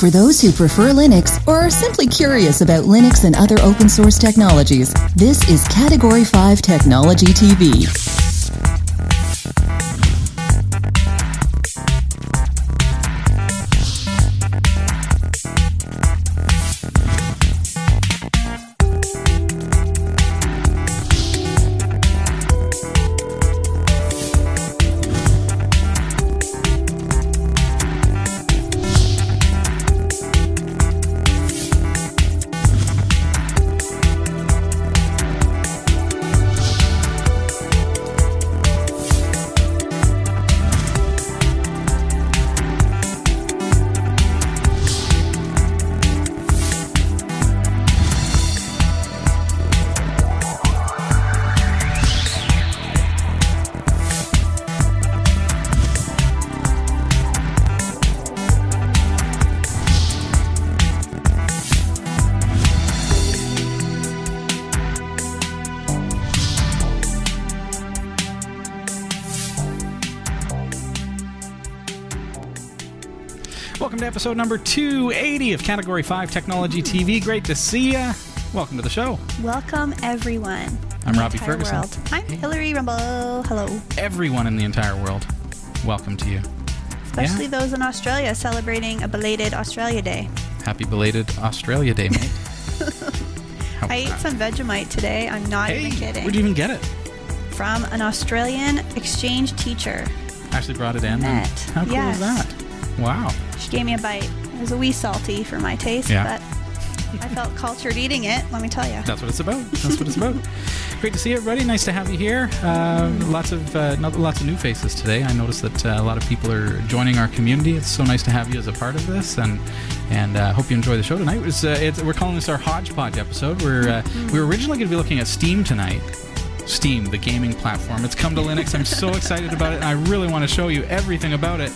For those who prefer Linux or are simply curious about Linux and other open source technologies, this is Category 5 Technology TV. Episode number 280 of Category 5 Technology TV. Great to see ya. Welcome to the show. Welcome, everyone. I'm Robbie Ferguson. World. I'm Hillary Rumball. Hello. Everyone in the entire world, welcome to you. Especially those in Australia celebrating a belated Australia Day. Happy belated Australia Day, mate. I ate some Vegemite today. I'm not Hey, even kidding. where'd you even get it? From an Australian exchange teacher. Actually brought it in. Met. How cool Yes. is that? Wow. Gave me a bite. It was a wee salty for my taste, Yeah. but I felt cultured eating it, let me tell you. That's what it's about. That's what it's about. Great to see you, everybody. Nice to have you here. Uh, lots of uh, lots of new faces today. I noticed that uh, a lot of people are joining our community. It's so nice to have you as a part of this, and and uh, hope you enjoy the show tonight. It was, uh, it's, we're calling this our hodgepodge episode. We're uh, we were originally going to be looking at Steam tonight. Steam, the gaming platform. It's come to Linux. I'm so excited about it, and I really want to show you everything about it.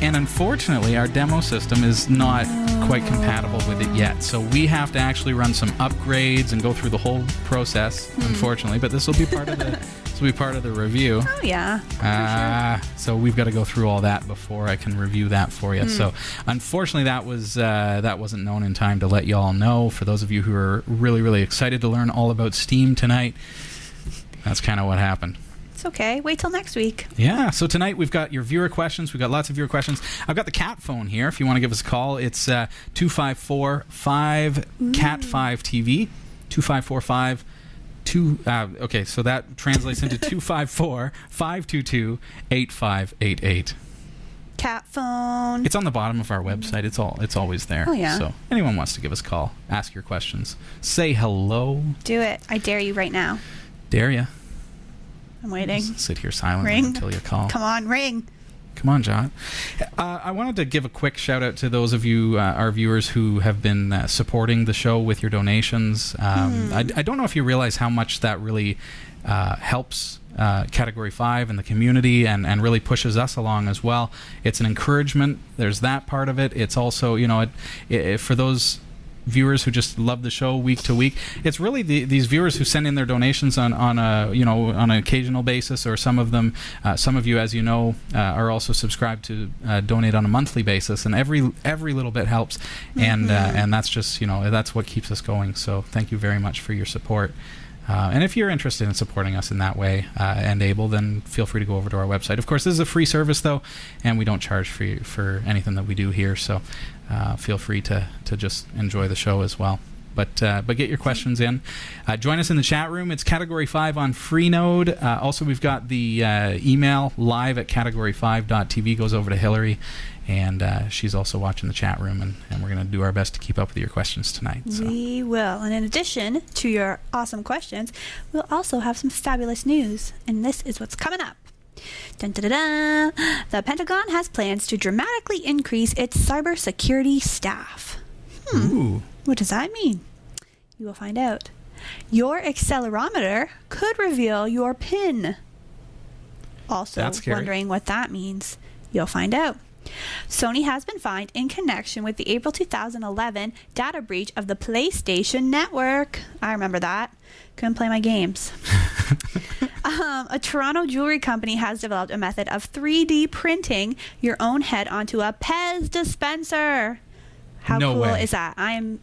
And unfortunately, our demo system is not quite compatible with it yet. So we have to actually run some upgrades and go through the whole process. Unfortunately, but this will be part of the this will be part of the review. Oh, yeah. Uh, so we've got to go through all that before I can review that for you. So unfortunately, that was uh, that wasn't known in time to let you all know. For those of you who are really really excited to learn all about Steam tonight, that's kind of what happened. It's okay. Wait till next week. Yeah, so tonight we've got your viewer questions. We've got lots of viewer questions. I've got the cat phone here if you want to give us a call. It's uh, 254 5 cat 5 TV. 2545 two uh, okay so that translates into 254 522 8588 Cat phone. it's on the bottom of our website it's all it's always there Oh, yeah. so anyone wants to give us a call ask your questions say hello Do it. I dare you right now. dare ya I'm waiting. sit here silently Ring. until you call Come on, ring. Come on, John. Uh, I wanted to give a quick shout out to those of you, uh, our viewers, who have been uh, supporting the show with your donations. Um, I, I don't know if you realize how much that really uh, helps uh, Category 5 and the community and, and really pushes us along as well. It's an encouragement. There's that part of it. It's also, you know, it, it, for those viewers who just love the show week to week. It's really the, these viewers who send in their donations on, on a you know on an occasional basis, or some of them, uh, some of you, as you know, uh, are also subscribed to uh, donate on a monthly basis, and every every little bit helps, and uh, and that's just you know that's what keeps us going. So thank you very much for your support. Uh, and if you're interested in supporting us in that way uh, and able, then feel free to go over to our website. Of course, this is a free service, though, and we don't charge for for anything that we do here. So uh, feel free to, to just enjoy the show as well. But uh, but get your questions in. Uh, join us in the chat room. It's Category Five on Freenode. Uh, also, we've got the uh, email live at category5.tv goes over to Hillary, and uh, she's also watching the chat room, and, and we're going to do our best to keep up with your questions tonight. So. We will. And in addition to your awesome questions, we'll also have some fabulous news. And this is what's coming up. Dun, dun, dun. The Pentagon has plans to dramatically increase its cybersecurity staff. Ooh. What does that mean? You will find out. Your accelerometer could reveal your PIN. Also, wondering what that means? You'll find out. Sony has been fined in connection with the April 2011 data breach of the PlayStation Network. I remember that. Couldn't play my games. um, a Toronto jewelry company has developed a method of 3D printing your own head onto a Pez dispenser. How No cool way. is that? I'm.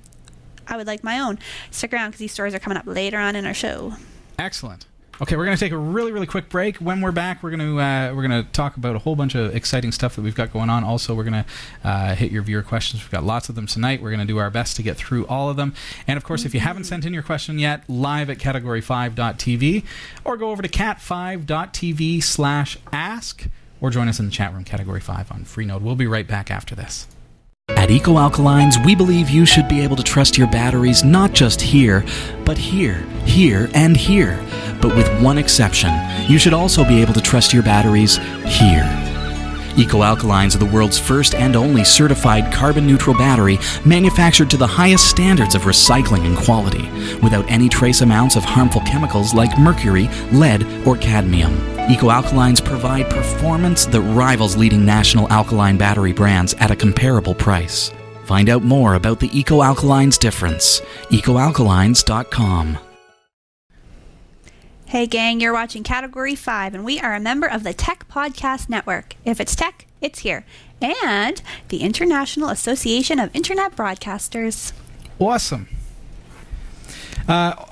I would like my own. Stick around because these stories are coming up later on in our show. Excellent. Okay, we're going to take a really, really quick break. When we're back, we're going to uh, we're going to talk about a whole bunch of exciting stuff that we've got going on. Also, we're going to uh, hit your viewer questions. We've got lots of them tonight. We're going to do our best to get through all of them. And of course, if you haven't sent in your question yet, live at category5.tv, or go over to cat5.tv slash ask, or join us in the chat room, Category Five on Freenode. We'll be right back after this. At Eco Alkalines, we believe you should be able to trust your batteries not just here, but here, here, and here. But with one exception, you should also be able to trust your batteries here. Eco Alkalines are the world's first and only certified carbon neutral battery manufactured to the highest standards of recycling and quality, without any trace amounts of harmful chemicals like mercury, lead, or cadmium. Eco Alkalines provide performance that rivals leading national alkaline battery brands at a comparable price. Find out more about the Eco Alkalines difference. EcoAlkalines.com. Hey, gang, you're watching Category 5, and we are a member of the Tech Podcast Network. If it's tech, it's here. And the International Association of Internet Broadcasters. Awesome. Uh,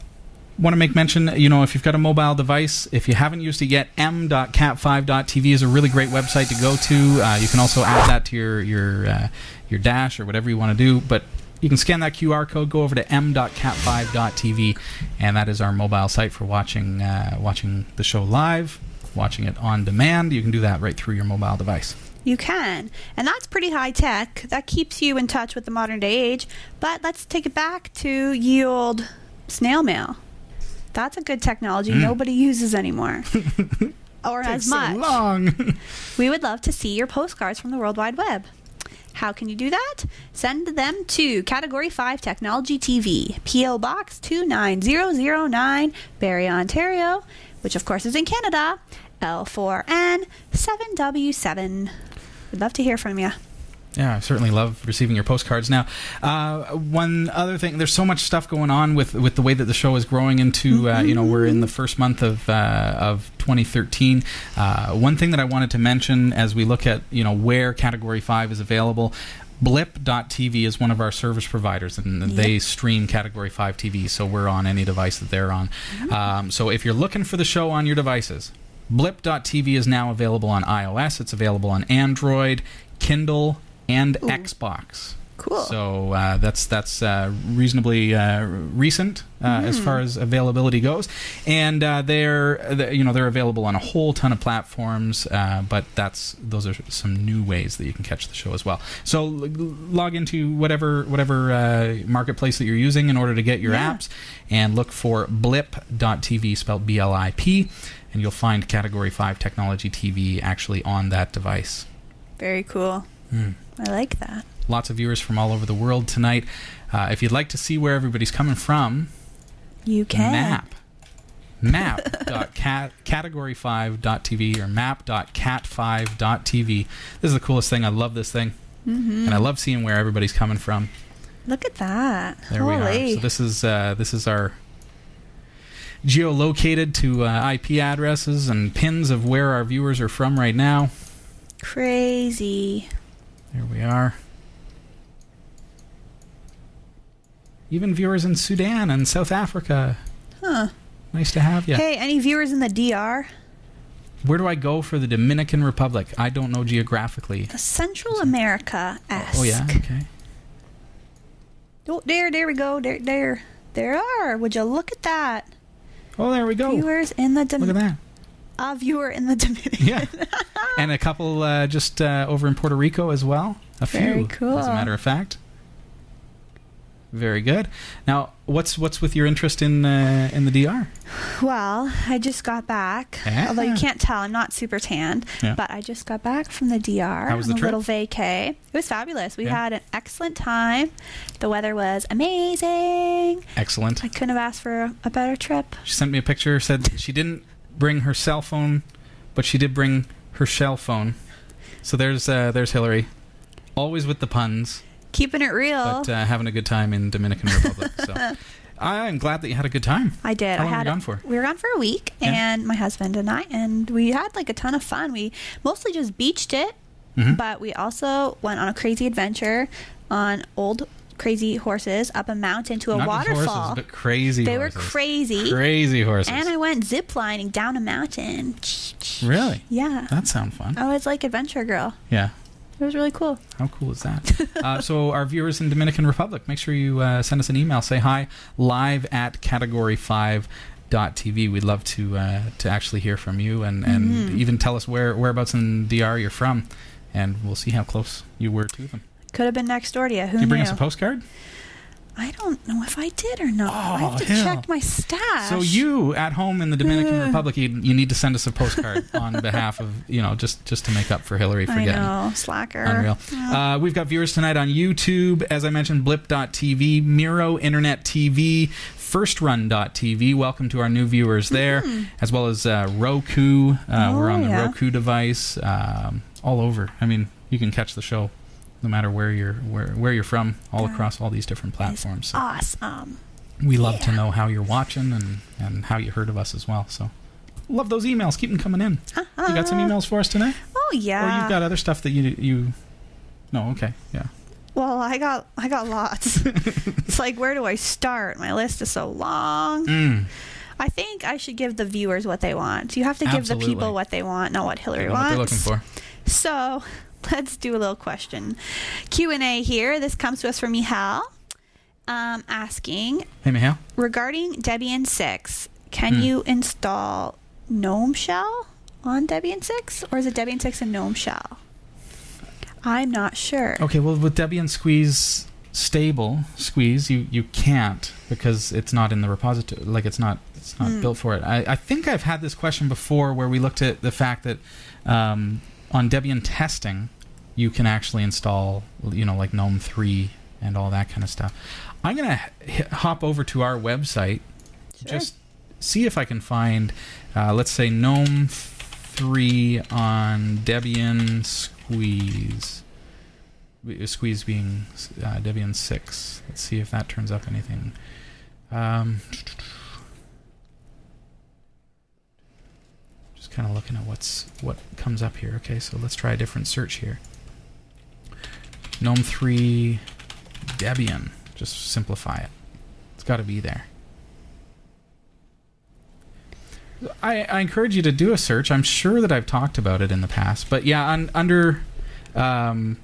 want to make mention, you know, if you've got a mobile device, if you haven't used it yet, m.cat5.tv is a really great website to go to. Uh, you can also add that to your your uh, your dash or whatever you want to do, but you can scan that QR code, go over to m.cat5.tv, and that is our mobile site for watching uh, watching the show live, watching it on demand. You can do that right through your mobile device. You can. And that's pretty high tech. That keeps you in touch with the modern day age. But let's take it back to ye old snail mail. That's a good technology nobody uses anymore. or as Takes so much. long. We would love to see your postcards from the World Wide Web. How can you do that? Send them to Category 5 Technology TV, P.O. Box 29009, Barrie, Ontario, which of course is in Canada, L4N 7W7. We'd love to hear from you. Yeah, I certainly love receiving your postcards. Now, uh, one other thing, there's so much stuff going on with, with the way that the show is growing into, uh, you know, we're in the first month of, uh, of 2013. Uh, one thing that I wanted to mention as we look at, you know, where Category 5 is available, blip.tv is one of our service providers and they stream category 5 tv so we're on any device that they're on um, so if you're looking for the show on your devices blip.tv is now available on ios it's available on android kindle and xbox Cool. so uh, that's that's uh, reasonably uh, recent uh, as far as availability goes, and uh, they're they- you know they're available on a whole ton of platforms. Uh, but that's those are some new ways that you can catch the show as well. So l- log into whatever whatever uh, marketplace that you're using in order to get your Yeah. apps, and look for blip.tv spelled B L I P, and you'll find Category Five Technology TV actually on that device. Very cool. I like that. lots of viewers from all over the world tonight. Uh, if you'd like to see where everybody's coming from, You can. map map.category5.tv or map.cat5.tv. This is the coolest thing. I love this thing. Mm-hmm. And I love seeing where everybody's coming from. Look at that. There Holy. we are. So this is uh, this is our geolocated to uh, IP addresses and pins of where our viewers are from right now. Crazy. There we are. Even viewers in Sudan and South Africa. Huh. Nice to have you. Hey, any viewers in the DR? Where do I go for the Dominican Republic? I don't know geographically. The Central America esque. Oh yeah, okay. Oh, there, there we go. There, there, there are. Would you look at that? Oh, there we go. Viewers in the Look at Dominican. that. A viewer in the Dominican. Yeah, and a couple uh, just uh, over in Puerto Rico as well. A few, Very as a matter of fact. Very good. Now, what's what's with your interest in uh, in the DR? Well, I just got back. Yeah. Although you can't tell, I'm not super tanned. Yeah. But I just got back from the DR. How was on the a little trip? vacay. It was fabulous. We Yeah. had an excellent time. The weather was amazing. Excellent. I couldn't have asked for a better trip. She sent me a picture. Said she didn't bring her cell phone, but she did bring her shell phone. So there's uh, there's Hillary, always with the puns, Keeping it real. but uh, having a good time in Dominican Republic. So I'm glad that you had a good time. I did. How I long were you gone for? We were gone for a week, Yeah. and my husband and I, and we had like a ton of fun. We mostly just beached it, Mhm. but we also went on a crazy adventure on old crazy horses up a mountain to a Not waterfall. horses, but crazy. they were crazy. Crazy horses. And I went zip lining down a mountain. really? Yeah. That sounds fun. I was like adventure girl. Yeah. It was really cool. How cool is that? uh, so, our viewers in Dominican Republic, make sure you uh, send us an email. Say hi live at category5.tv. We'd love to uh, to actually hear from you and, and Mhm. even tell us where whereabouts in DR you're from, and we'll see how close you were to them. Could have been next door to you. Who Did you bring knew? us a postcard? I don't know if I did or not. I Oh, have to hell. check my stash. So you at home in the Dominican Uh. Republic, you, you need to send us a postcard on behalf of you know just just to make up for Hillary I forgetting. know, slacker. Unreal. Uh, we've got viewers tonight on YouTube, as I mentioned, blip.tv, Miro Internet TV, FirstRun.tv. Welcome to our new viewers there, as well as uh, Roku. Uh, Oh, we're on the yeah. Roku device, um, all over. I mean, you can catch the show no matter where you're where, where you're from, all That across all these different platforms. So Awesome. we love to know how you're watching and, and how you heard of us as well. So love those emails. Keep them coming in. You got some emails for us tonight? Oh yeah. Or you've got other stuff that you you. No, okay, yeah. Well, I got I got lots. it's like where do I start? My list is so long. Mm. I think I should give the viewers what they want. You have to give the people what they want, not what Hillary What wants. they're looking for. So let's do a little question Q and A here. This comes to us from Mihal, um, asking Hey, Mihail. regarding Debian six. Can Hmm. you install GNOME shell on Debian six, or is it Debian six and GNOME shell? I'm not sure. Okay, well, with Debian Squeeze stable squeeze, you you can't because it's not in the repository. Like it's not it's not Hmm. built for it. I, I think I've had this question before where we looked at the fact that um, on Debian testing, you can actually install you know like GNOME three and all that kind of stuff. I'm gonna h- hop over to our website Sure. just see if I can find, uh, let's say, GNOME 3 on Debian Squeeze. Squeeze being uh, Debian 6. Let's see if that turns up anything. Um, just kind of looking at what's what comes up here. Okay, so let's try a different search here. GNOME 3 Debian. Just simplify it. It's got to be there. I, I encourage you to do a search. I'm sure that I've talked about it in the past, but yeah, on, under um,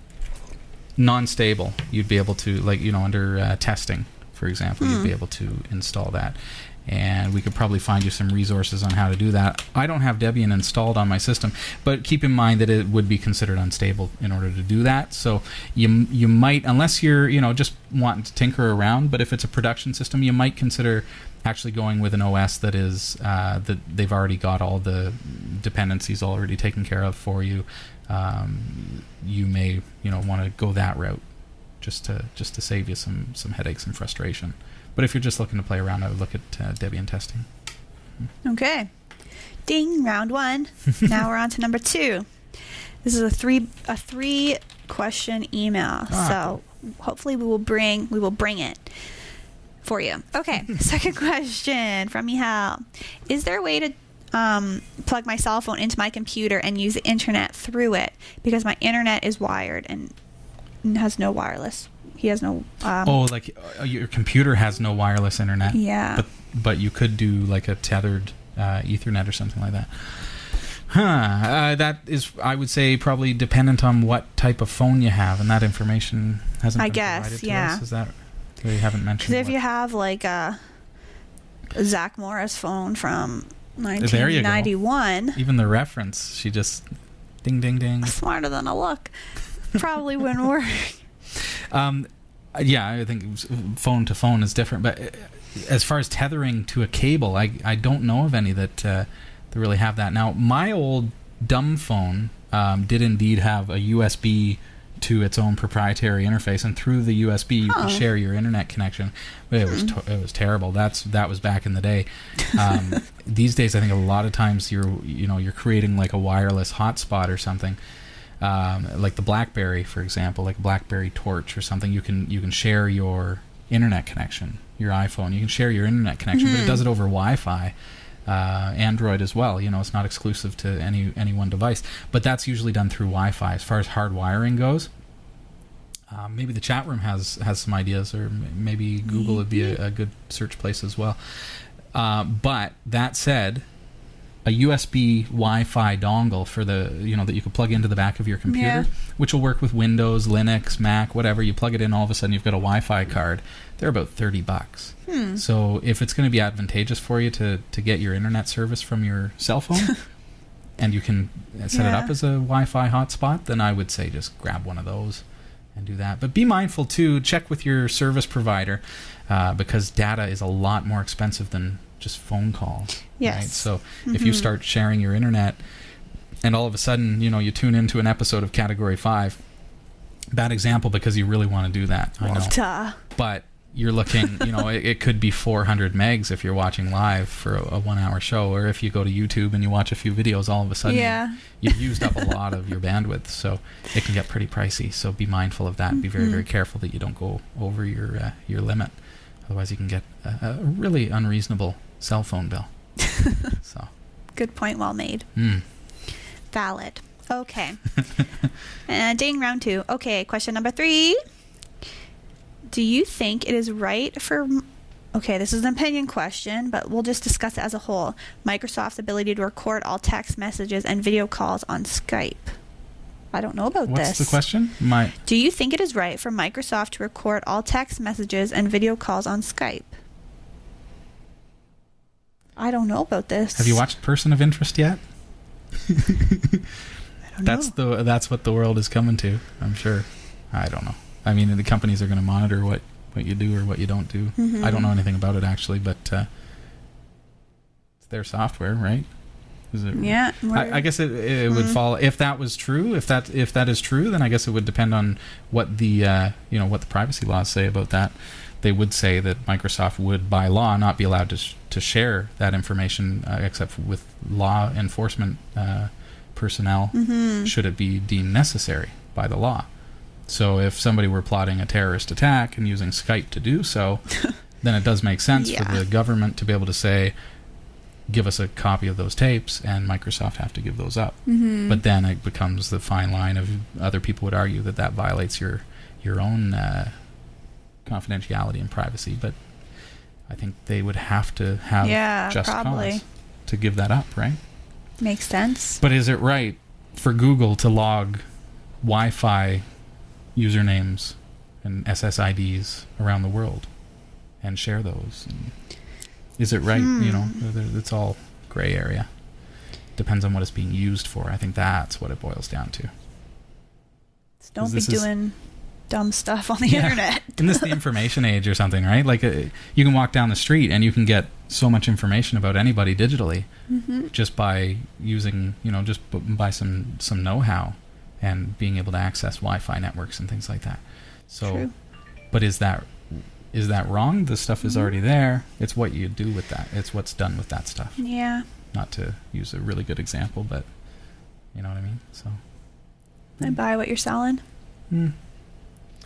non-stable, you'd be able to like you know under uh, testing, for example, you'd Hmm. be able to install that, and we could probably find you some resources on how to do that. I don't have Debian installed on my system, but keep in mind that it would be considered unstable in order to do that. So you you might, unless you're you know just wanting to tinker around, but if it's a production system, you might consider actually going with an OS that is uh, that they've already got all the dependencies already taken care of for you. Um, you may you know want to go that route just to just to save you some some headaches and frustration. But if you're just looking to play around, I would look at uh, Debian testing. Okay. Ding, round one. now we're on to number two. This is a three a three question email. Ah. So hopefully we will bring we will bring it for you. Okay. Second question from Mihal. Is there a way to um, plug my cell phone into my computer and use the internet through it? Because my internet is wired and has no wireless. He has no um, oh, like uh, your computer has no wireless internet. yeah. But but you could do like a tethered uh, Ethernet or something like that. Huh. Uh, that is, I would say, probably dependent on what type of phone you have, and that information hasn't I been guess, provided to yeah. us. Is that they haven't mentioned? Because if you have like a Zach Morris phone from There you go. 1991, even the reference, she just ding ding ding. smarter than a look, probably wouldn't work. Um, yeah, I think phone to phone is different, but uh, as far as tethering to a cable, I I don't know of any that uh, that really have that. Now, my old dumb phone um, did indeed have a USB to its own proprietary interface, and through the USB you could share your internet connection. But it was Hmm. to- it was terrible. That's that was back in the day. Um, these days, I think a lot of times you're you know you're creating like a wireless hotspot or something. Um, like the BlackBerry, for example, like BlackBerry Torch or something. You can you can share your internet connection, your iPhone. You can share your internet connection, but it does it over Wi-Fi. Uh, Android as well. You know, it's not exclusive to any any one device, but that's usually done through Wi-Fi. As far as hard wiring goes, um, maybe the chat room has has some ideas, or m- maybe Google would be a, a good search place as well. Uh, but that said, a USB Wi-Fi dongle for the you know that you could plug into the back of your computer, Yeah. which will work with Windows, Linux, Mac, whatever. You plug it in, all of a sudden you've got a Wi-Fi card. They're about thirty bucks. Hmm. So if it's going to be advantageous for you to to get your internet service from your cell phone. And you can set it up as a Wi-Fi hotspot. Then I would say just grab one of those and do that. But be mindful too. Check with your service provider uh, because data is a lot more expensive than just phone calls. Yes. Right? So if you start sharing your internet, and all of a sudden, you know, you tune into an episode of Category Five. Bad example because you really want to do that. I know, duh. but you're looking. You know, it, it could be 400 megs if you're watching live for a, a one-hour show, or if you go to YouTube and you watch a few videos, all of a sudden you- Yeah. you've used up a lot of your bandwidth, so it can get pretty pricey. So be mindful of that. Be very, very Mm-hmm. careful that you don't go over your uh, your limit. Otherwise, you can get a, a really unreasonable cell phone bill. so, Good point. Well made. mm. Valid. Okay. uh, ding round two. Okay, question number three. Do you think it is right for. Okay, this is an opinion question, but we'll just discuss it as a whole. Microsoft's ability to record all text messages and video calls on Skype. I don't know about what's this. the question? My Do you think it is right for Microsoft to record all text messages and video calls on Skype? I don't know about this. have you watched Person of Interest yet? I don't That's know. the that's what the world is coming to. I'm sure. I don't know. I mean, the companies are going to monitor what what you do or what you don't do. Mm-hmm. I don't know anything about it actually, but uh, it's their software, right? Is it? Yeah, I, I guess it, it would Mhm. fall if that was true. If that if that is true, then I guess it would depend on what the uh, you know what the privacy laws say about that. They would say that Microsoft would, by law, not be allowed to sh- to share that information uh, except with law enforcement uh, personnel Mm-hmm. should it be deemed necessary by the law. So if somebody were plotting a terrorist attack and using Skype to do so, then it does make sense for the government to be able to say, give us a copy of those tapes, and Microsoft have to give those up. Mm-hmm. But then it becomes the fine line of other people would argue that that violates your your own uh, confidentiality and privacy. But I think they would have to have Yeah, just probably. cause to give that up, right? Makes sense. But is it right for Google to log Wi-Fi usernames and SSIDs around the world and share those? And is it right? You know, Hmm. it's all gray area. Depends on what it's being used for. I think that's what it boils down to. Don't be doing dumb stuff on the Yeah. internet. and this is the information age or something, right? Like, uh, you can walk down the street and you can get so much information about anybody digitally Mm-hmm. just by using, you know, just b- by some some know-how and being able to access Wi-Fi networks and things like that. So, True. but is that is that wrong? The stuff is Mhm. already there. It's what you do with that. It's what's done with that stuff. Yeah. Not to use a really good example, but you know what I mean. So, I buy what you're selling. hmm.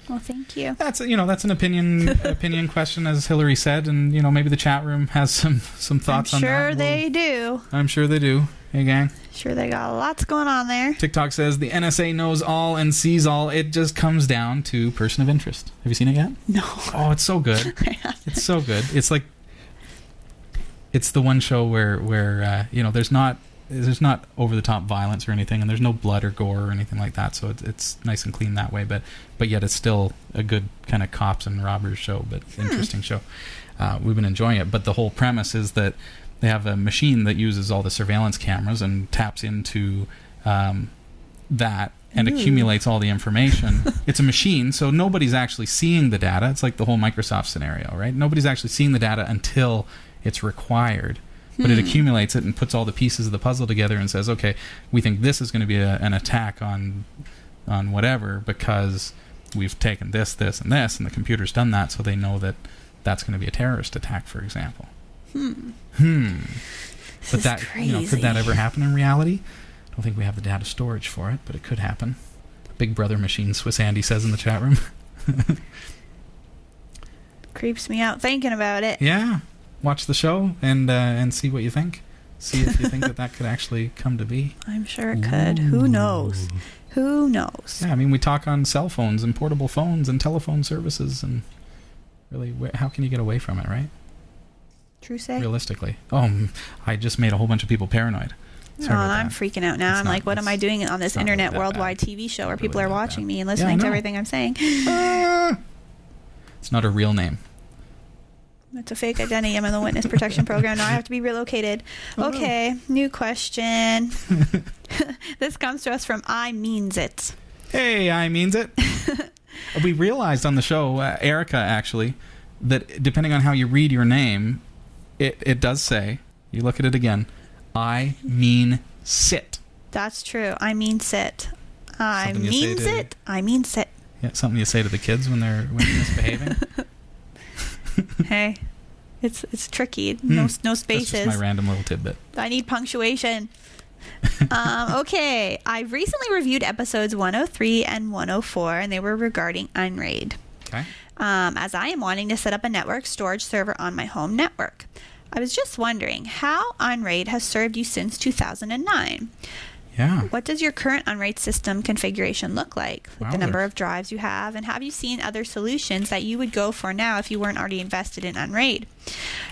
Well, thank you. That's you know that's an opinion opinion question as Hillary said, and you know maybe the chat room has some some thoughts I'm on that. sure We'll- they do. I'm sure they do. Hey gang. Sure they got lots going on there. TikTok says the NSA knows all and sees all. It just comes down to person of interest. Have you seen it yet? No. Oh, it's so good. It's so good. It's like it's the one show where where uh, you know there's not there's not over the top violence or anything, and there's no blood or gore or anything like that. So it's it's nice and clean that way. But but yet it's still a good kind of cops and robbers show, but interesting show. Uh, we've been enjoying it. But the whole premise is that they have a machine that uses all the surveillance cameras and taps into um, that and Ooh. accumulates all the information. it's a machine, so nobody's actually seeing the data. It's like the whole Microsoft scenario, right? Nobody's actually seeing the data until it's required. But it Hmm. accumulates it and puts all the pieces of the puzzle together and says, "Okay, we think this is going to be a, an attack on on whatever because we've taken this, this, and this, and the computer's done that, so they know that that's going to be a terrorist attack, for example." Hmm. Hmm. This But is that crazy. you know, could that ever happen in reality? I don't think we have the data storage for it, but it could happen. Big Brother machine, Swiss Andy says in the chat room. Creeps me out thinking about it. yeah, watch the show and uh, and see what you think. See if you think that that could actually come to be. I'm sure it could. Who knows? Who knows? Yeah, I mean, we talk on cell phones and portable phones and telephone services, and really, wh- how can you get away from it, right? True say. Realistically. Oh, mm, I just made a whole bunch of people paranoid. Oh, Sorry about I'm that. freaking out now. It's I'm not- like, what am I doing on this it's not really internet worldwide bad. TV show where Not people are watching bad. me and Yeah, listening to everything I'm saying? Ah! It's not a real name. It's a fake identity. I'm in the witness protection program. Now I have to be relocated. Oh, no. Okay, new question. this comes to us from I Means It. Hey, I means it. we realized on the show, uh, Erica actually, that depending on how you read your name, it, it does say, you look at it again, I mean sit. That's true. I mean sit. I means to- it. I mean sit. Yeah, something you say to the kids when they're when they're misbehaving. hey, it's it's tricky. No Hmm. no That's spaces. just my random little tidbit. I need punctuation. um, okay, I've recently reviewed episodes 103 and 104, and they were regarding Unraid. Okay. Um, as I am wanting to set up a network storage server on my home network. I was just wondering how Unraid has served you since 2009. Yeah. What does your current Unraid system configuration look like? Like Wow, the number of drives you have, and have you seen other solutions that you would go for now if you weren't already invested in Unraid?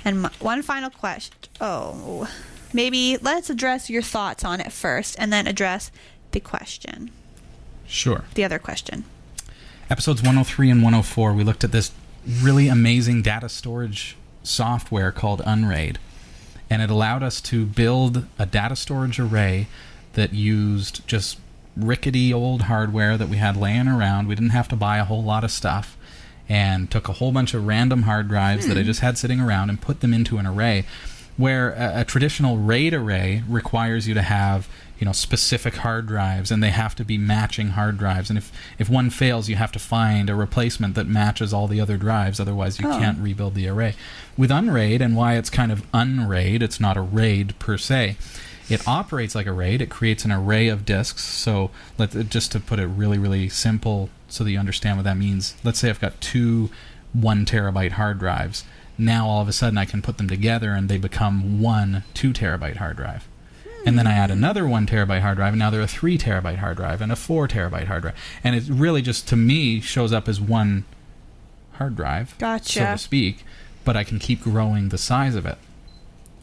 And one final question. Oh, maybe let's address your thoughts on it first, and then address the question, Sure. the other question. Episodes 103 and 104, we looked at this really amazing data storage software called Unraid. And it allowed us to build a data storage array that used just rickety old hardware that we had laying around. We didn't have to buy a whole lot of stuff. And took a whole bunch of random hard drives that I hmm. just had sitting around and put them into an array. Where a, a traditional RAID array requires you to have you know specific hard drives and they have to be matching hard drives and if if one fails you have to find a replacement that matches all the other drives otherwise you Oh. can't rebuild the array with unraid and why it's kind of unraid it's not a raid per se it operates like a raid. It creates an array of disks. So let just to put it really really simple so that you understand what that means. Let's say i've got two one terabyte hard drives. Now all of a sudden i can put them together and they become one two terabyte hard drive. And then I add another one terabyte hard drive, and now they're a three terabyte hard drive and a four terabyte hard drive, and it really just to me shows up as one hard drive, so to speak. But I can keep growing the size of it.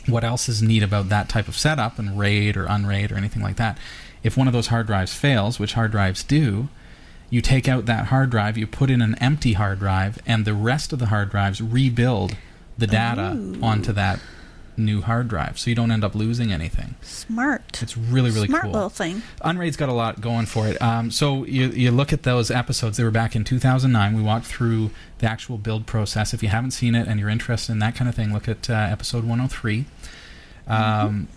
What else is neat about that type of setup and RAID or unRAID or anything like that? If one of those hard drives fails, which hard drives do, you take out that hard drive, you put in an empty hard drive, and the rest of the hard drives rebuild the data Ooh. onto that new hard drive, so you don't end up losing anything. Smart. It's really really Smart cool. little thing. Unraid's got a lot going for it. Um, so you you look at those episodes; they were back in 2009. We walked through the actual build process. If you haven't seen it and you're interested in that kind of thing, look at uh, episode 103. Um,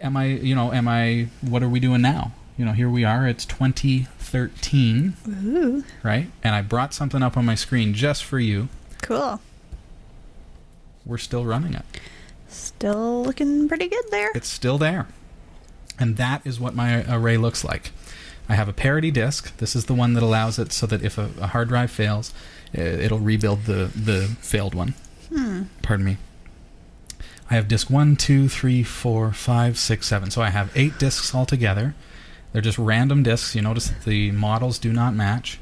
Am I, you know, am I? What are we doing now? You know, here we are. It's 2013, Ooh, right? And I brought something up on my screen just for you. cool. We're still running it. Still looking pretty good there. It's still there. And that is what my array looks like. I have a parity disk. This is the one that allows it so that if a, a hard drive fails, it'll rebuild the, the failed one. Hmm. Pardon me. I have disk one, two, three, four, five, six, seven. So I have eight disks altogether. They're just random disks. You notice that the models do not match.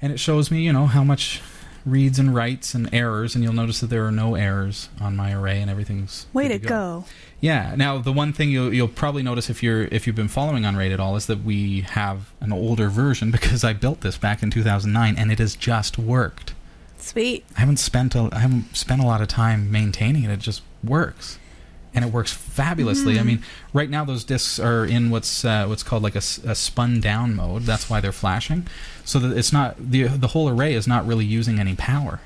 And it shows me, you know, how much reads and writes and errors. And you'll notice that there are no errors on my array and everything's Way good to go. yeah. Now the one thing you'll you'll probably notice if you're if you've been following Unraid at all is that we have an older version because I built this back in 2009 and it has just worked. Sweet. I haven't spent a, I haven't spent a lot of time maintaining it. It just works, and it works fabulously. I mean, right now those discs are in what's uh, what's called like a spun down mode. That's why they're flashing, so that it's not the the whole array is not really using any power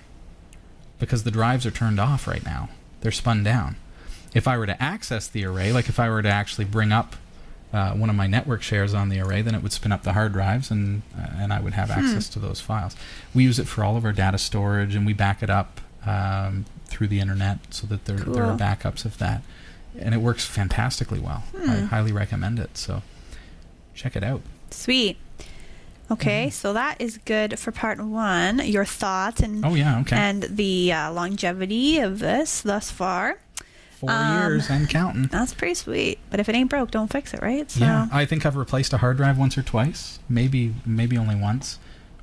because the drives are turned off right now. They're spun down. If I were to access the array, like if I were to actually bring up uh, one of my network shares on the array, then it would spin up the hard drives, and uh, and I would have access to those files. We use it for all of our data storage, and we back it up um, through the internet so that there there are backups of that. and it works fantastically well. I Hmm. highly recommend it. So check it out. Sweet. Okay, so that is good for part one. Your thoughts and Oh yeah, okay. and the uh, longevity of this thus far. Four um, years and counting. That's pretty sweet. But if it ain't broke, don't fix it, right? So Yeah, I think I've replaced a hard drive once or twice, maybe maybe only once,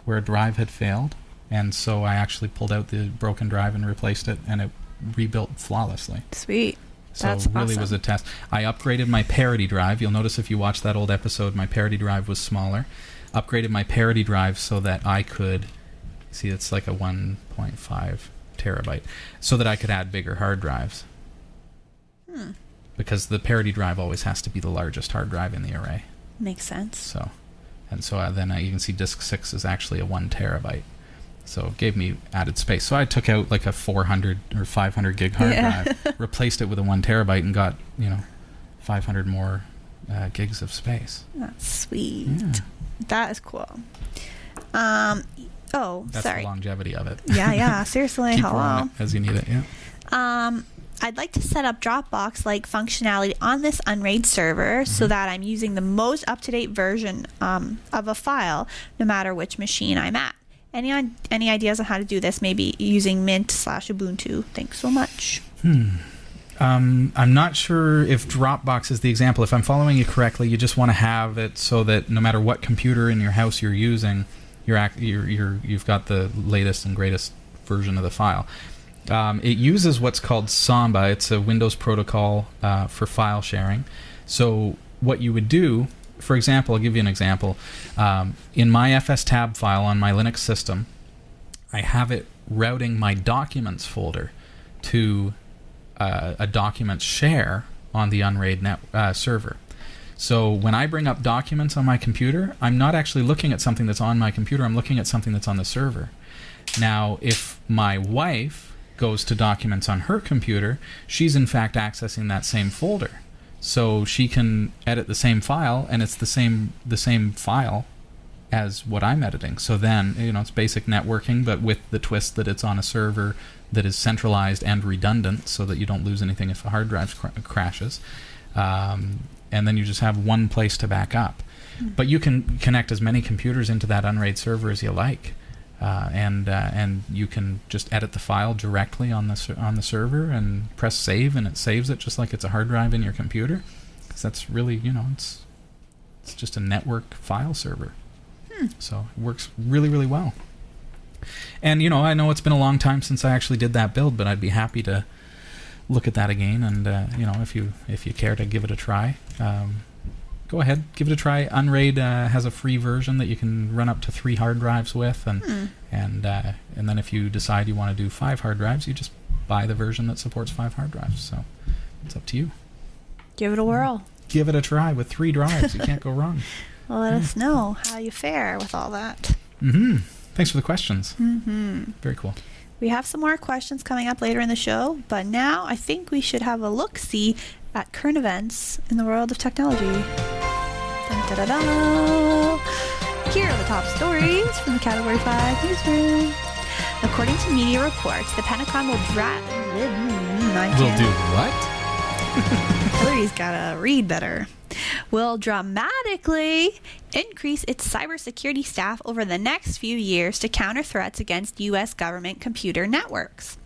where a drive had failed, and so I actually pulled out the broken drive and replaced it, and it rebuilt flawlessly. sweet. So That's it really was a test. I upgraded my parity drive. You'll notice if you watch that old episode, my parity drive was smaller. Upgraded my parity drive so that I could see it's like a 1.5 terabyte, so that I could add bigger hard drives. Hmm. Because the parity drive always has to be the largest hard drive in the array. Makes sense. So, and so uh, then you can see disk six is actually a one terabyte. So it gave me added space. So I took out like a 400 or 500 gig hard Yeah. drive, replaced it with a one terabyte, and got you know 500 more uh, gigs of space. That's sweet. Yeah, That is cool. Um. Oh, that's sorry. the longevity of it. Yeah, yeah. Seriously, Keep hello. as you need it. Yeah. Um, I'd like to set up Dropbox like functionality on this Unraid server so that I'm using the most up to date version um, of a file no matter which machine I'm at. Any any ideas on how to do this? Maybe using Mint slash Ubuntu. Thanks so much. Um, I'm not sure if Dropbox is the example. If I'm following you correctly, you just want to have it so that no matter what computer in your house you're using, you're, act- you're, you're you've got the latest and greatest version of the file. Um, it uses what's called Samba. It's a Windows protocol uh, for file sharing. So what you would do, for example, I'll give you an example. Um, in my FS tab file on my Linux system, I have it routing my documents folder to uh, a document share on the Unraid net, uh, server. So when I bring up documents on my computer, I'm not actually looking at something that's on my computer. I'm looking at something that's on the server. Now, if my wife goes to documents on her computer, she's in fact accessing that same folder. So she can edit the same file, and it's the same the same file as what I'm editing. So then, you know, it's basic networking, but with the twist that it's on a server that is centralized and redundant, so that you don't lose anything if a hard drive cr- crashes. Um, and then you just have one place to back up. But you can connect as many computers into that Unraid server as you like, uh, and uh, and you can just edit the file directly on the ser- on the server and press save, and it saves it just like it's a hard drive in your computer. 'Cause that's really, you know, it's it's just a network file server. So it works really, really well. And you know, I know it's been a long time since I actually did that build, but I'd be happy to look at that again. And uh, you know, if you if you care to give it a try, um, go ahead, give it a try. Unraid uh, has a free version that you can run up to three hard drives with, and Hmm. and uh, and then if you decide you want to do five hard drives, you just buy the version that supports five hard drives. So it's up to you. Give it a whirl. Give it a try with three drives. You can't go wrong. Well, let us know how you fare with all that. Mm-hmm. Thanks for the questions. Mm-hmm. Very cool. We have some more questions coming up later in the show, but now I think we should have a look see at current events in the world of technology. Dun, da, da, da. Here are the top stories from the Category 5 newsroom. According to media reports, the Pentagon will dra- mm, We'll do what? Hillary's gotta read better. Will dramatically increase its cybersecurity staff over the next few years to counter threats against U.S. government computer networks.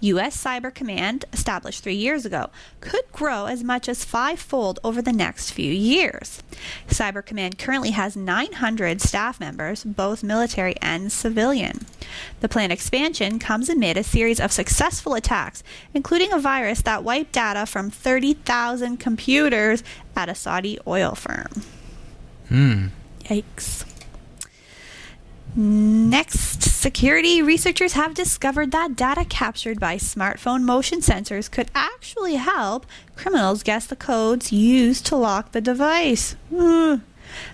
U.S. Cyber Command, established three years ago, could grow as much as fivefold over the next few years. Cyber Command currently has 900 staff members, both military and civilian. The planned expansion comes amid a series of successful attacks, including a virus that wiped data from 30,000 computers at a Saudi oil firm. Hmm. Yikes. Next, security researchers have discovered that data captured by smartphone motion sensors could actually help criminals guess the codes used to lock the device.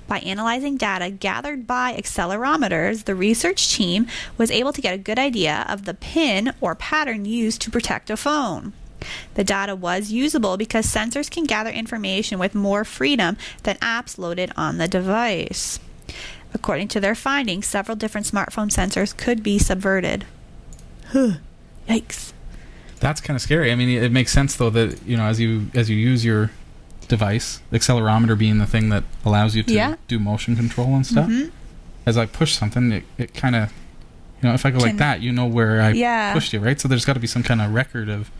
By analyzing data gathered by accelerometers, the research team was able to get a good idea of the pin or pattern used to protect a phone. The data was usable because sensors can gather information with more freedom than apps loaded on the device. According to their findings, several different smartphone sensors could be subverted. Huh. Yikes. That's kind of scary. I mean, it makes sense though that you know as you as you use your device, accelerometer being the thing that allows you to Yeah. do motion control and stuff. Mhm. As I push something, it, it kind of, you know, if I go like that, you know where I Yeah. pushed you, right? So there's got to be some kind of record of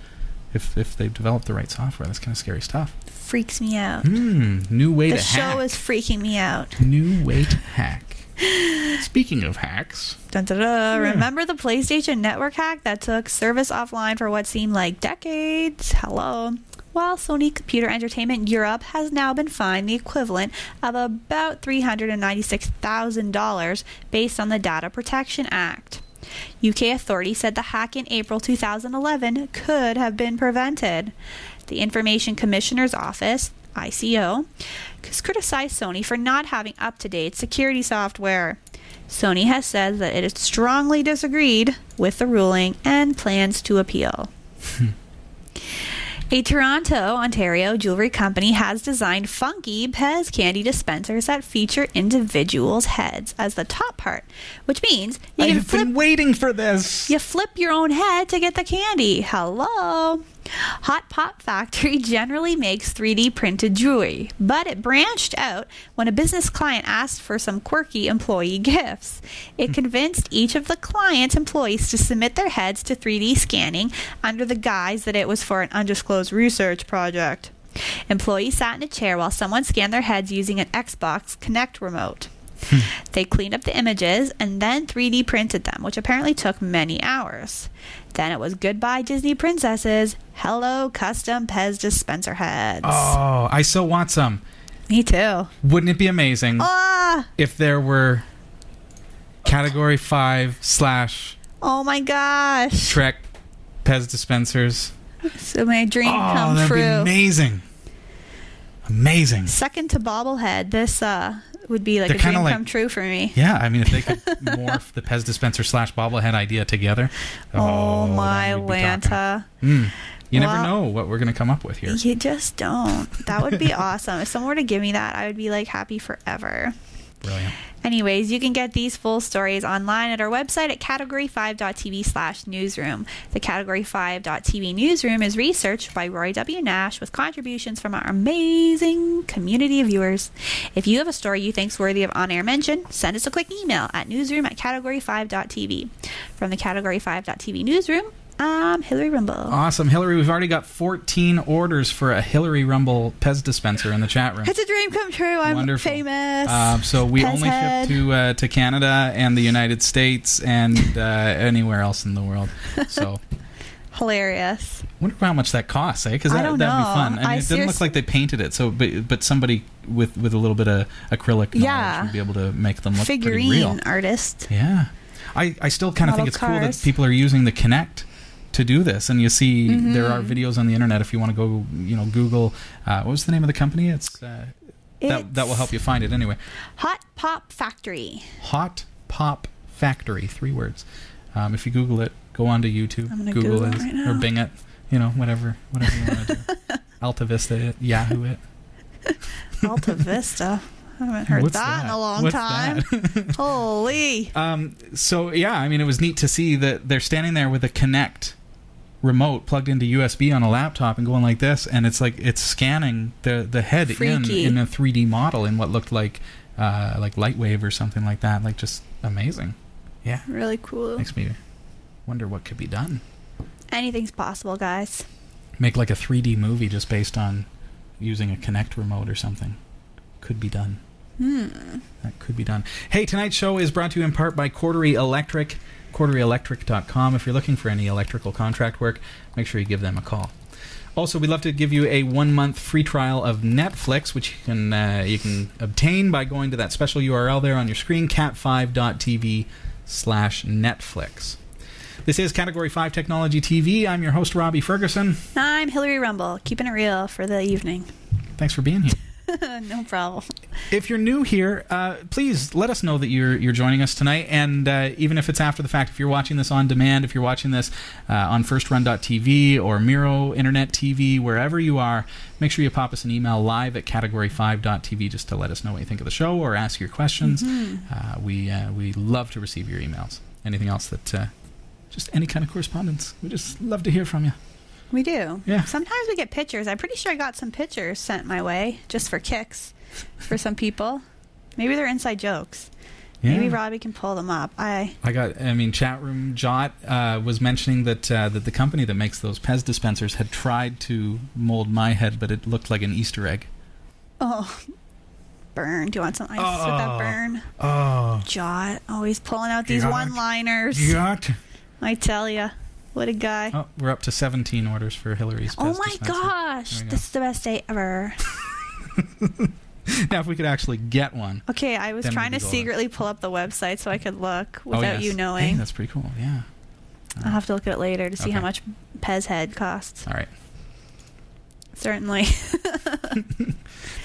if if they've developed the right software. That's kind of scary stuff. Freaks me out. Hmm, new way The to show hack. is freaking me out. New way to hack. Speaking of hacks, Dun, dun, dun. Remember the PlayStation Network hack that took service offline for what seemed like decades? Hello. While Sony Computer Entertainment Europe has now been fined the equivalent of about $396,000 based on the Data Protection Act. UK authorities said the hack in April 2011 could have been prevented. The Information Commissioner's Office, ICO, has criticized Sony for not having up to date security software. Sony has said that it strongly disagreed with the ruling and plans to appeal. A Toronto, Ontario jewelry company has designed funky Pez candy dispensers that feature individuals' heads as the top part, which means you can I've flip been waiting for this. you flip your own head to get the candy. Hello. Hot Pop Factory generally makes 3D printed jewelry, but it branched out when a business client asked for some quirky employee gifts. It hmm. convinced each of the client's employees to submit their heads to 3D scanning under the guise that it was for an undisclosed research project. Employees sat in a chair while someone scanned their heads using an Xbox Kinect remote. Hmm. They cleaned up the images and then 3D printed them, which apparently took many hours. Then it was goodbye Disney princesses, hello custom Pez dispenser heads. Oh, I so want some. Me too. Wouldn't it be amazing Ah! if there were category five slash Oh my gosh. Trek Pez dispensers? So my dream Oh, come that'd be true. amazing. Amazing. Second to bobblehead, this uh would be like They're a dream like- come true for me. Yeah, I mean, if they could morph the Pez dispenser slash bobblehead idea together. Oh, then my we'd be talking. Lanta. Mm. You never know what we're going to come up with here. You just don't. That would be awesome. If someone were to give me that, I would be like happy forever. Brilliant. Anyways, you can get these full stories online at our website at category5.tv slash newsroom. The category5.tv newsroom is researched by Roy W. Nash with contributions from our amazing community of viewers. If you have a story you think's worthy of on-air mention, send us a quick email at newsroom at category5.tv. From the category5.tv newsroom, I'm Hillary Rumball. Awesome. Hillary, we've already got 14 orders for a Hillary Rumball Pez dispenser in the chat room. It's a dream come true. I'm Wonderful. famous. Um, so we Pez only head. ship to uh, to Canada and the United States and uh, anywhere else in the world. So Hilarious. wonder how much that costs, eh? Because that, that'd be fun. I mean, I it doesn't look like they painted it. So, but but somebody with with a little bit of acrylic knowledge Yeah. would be able to make them look pretty Figurine real. artist. Yeah, I, I still kind of think it's cool that people are using the Kinect to do this, and you see there are Mm-hmm. videos on the internet if you want to go, you know, Google. Uh, what was the name of the company? It's uh, that that will help you find it anyway. Hot Pop Factory. Hot Pop Factory, three words. Um, if you Google it, go onto YouTube, Google, Google it, right or. Bing it, you know, whatever, whatever you want to do. Alta Vista it, Yahoo it. Alta Vista. I haven't heard What's that, in a long What's time. Holy. Um, so yeah, I mean, it was neat to see that they're standing there with a Kinect remote plugged into USB on a laptop and going like this, and it's like it's scanning the the head in Freaky. in a 3D model in what looked like uh, like Lightwave or something like that. Like just amazing. Yeah, Really cool. makes me wonder what could be done. Anything's possible, guys. Make like a 3D movie just based on using a Kinect remote or something. Could be done. Hmm. That could be done. Hey, tonight's show is brought to you in part by Cordery Electric, corderyelectric.com. If you're looking for any electrical contract work, make sure you give them a call. Also, we'd love to give you a one-month free trial of Netflix, which you can uh, you can obtain by going to that special URL there on your screen, cat5.tv slash Netflix. This is Category 5 Technology TV. I'm your host, Robbie Ferguson. I'm Hillary Rumball, keeping it real for the evening. Thanks for being here. no problem. If you're new here, uh, please let us know that you're you're joining us tonight. And uh, even if it's after the fact, if you're watching this on demand, if you're watching this uh, on FirstRun.tv or Miro Internet TV, wherever you are, make sure you pop us an email live at Category5.tv just to let us know what you think of the show or ask your questions. Uh, we uh, we love to receive your emails. Anything else that uh, just any kind of correspondence, we just love to hear from you. We do. Yeah. Sometimes we get pictures. I'm pretty sure I got some pictures sent my way just for kicks for some people. Maybe they're inside jokes. Maybe Robbie can pull them up. I I got. I mean, chat room Jot uh, was mentioning that uh, that the company that makes those Pez dispensers had tried to mold my head, but it looked like an Easter egg. oh burn. Do you want some ice with that Oh. burn? Oh, Jot always pulling out these Jot. one-liners. Jot. I tell you. what a guy. Oh, we're up to 17 orders for Hillary's. Oh my dispenser. gosh, go. this is the best day ever. Now, if we could actually get one. Okay, I was trying to secretly pull up the website so I could look Oh, without yes. you Hey, knowing. that's pretty cool. Yeah. I'll have to look at it later to see how much Pez head costs. All right. Certainly. Do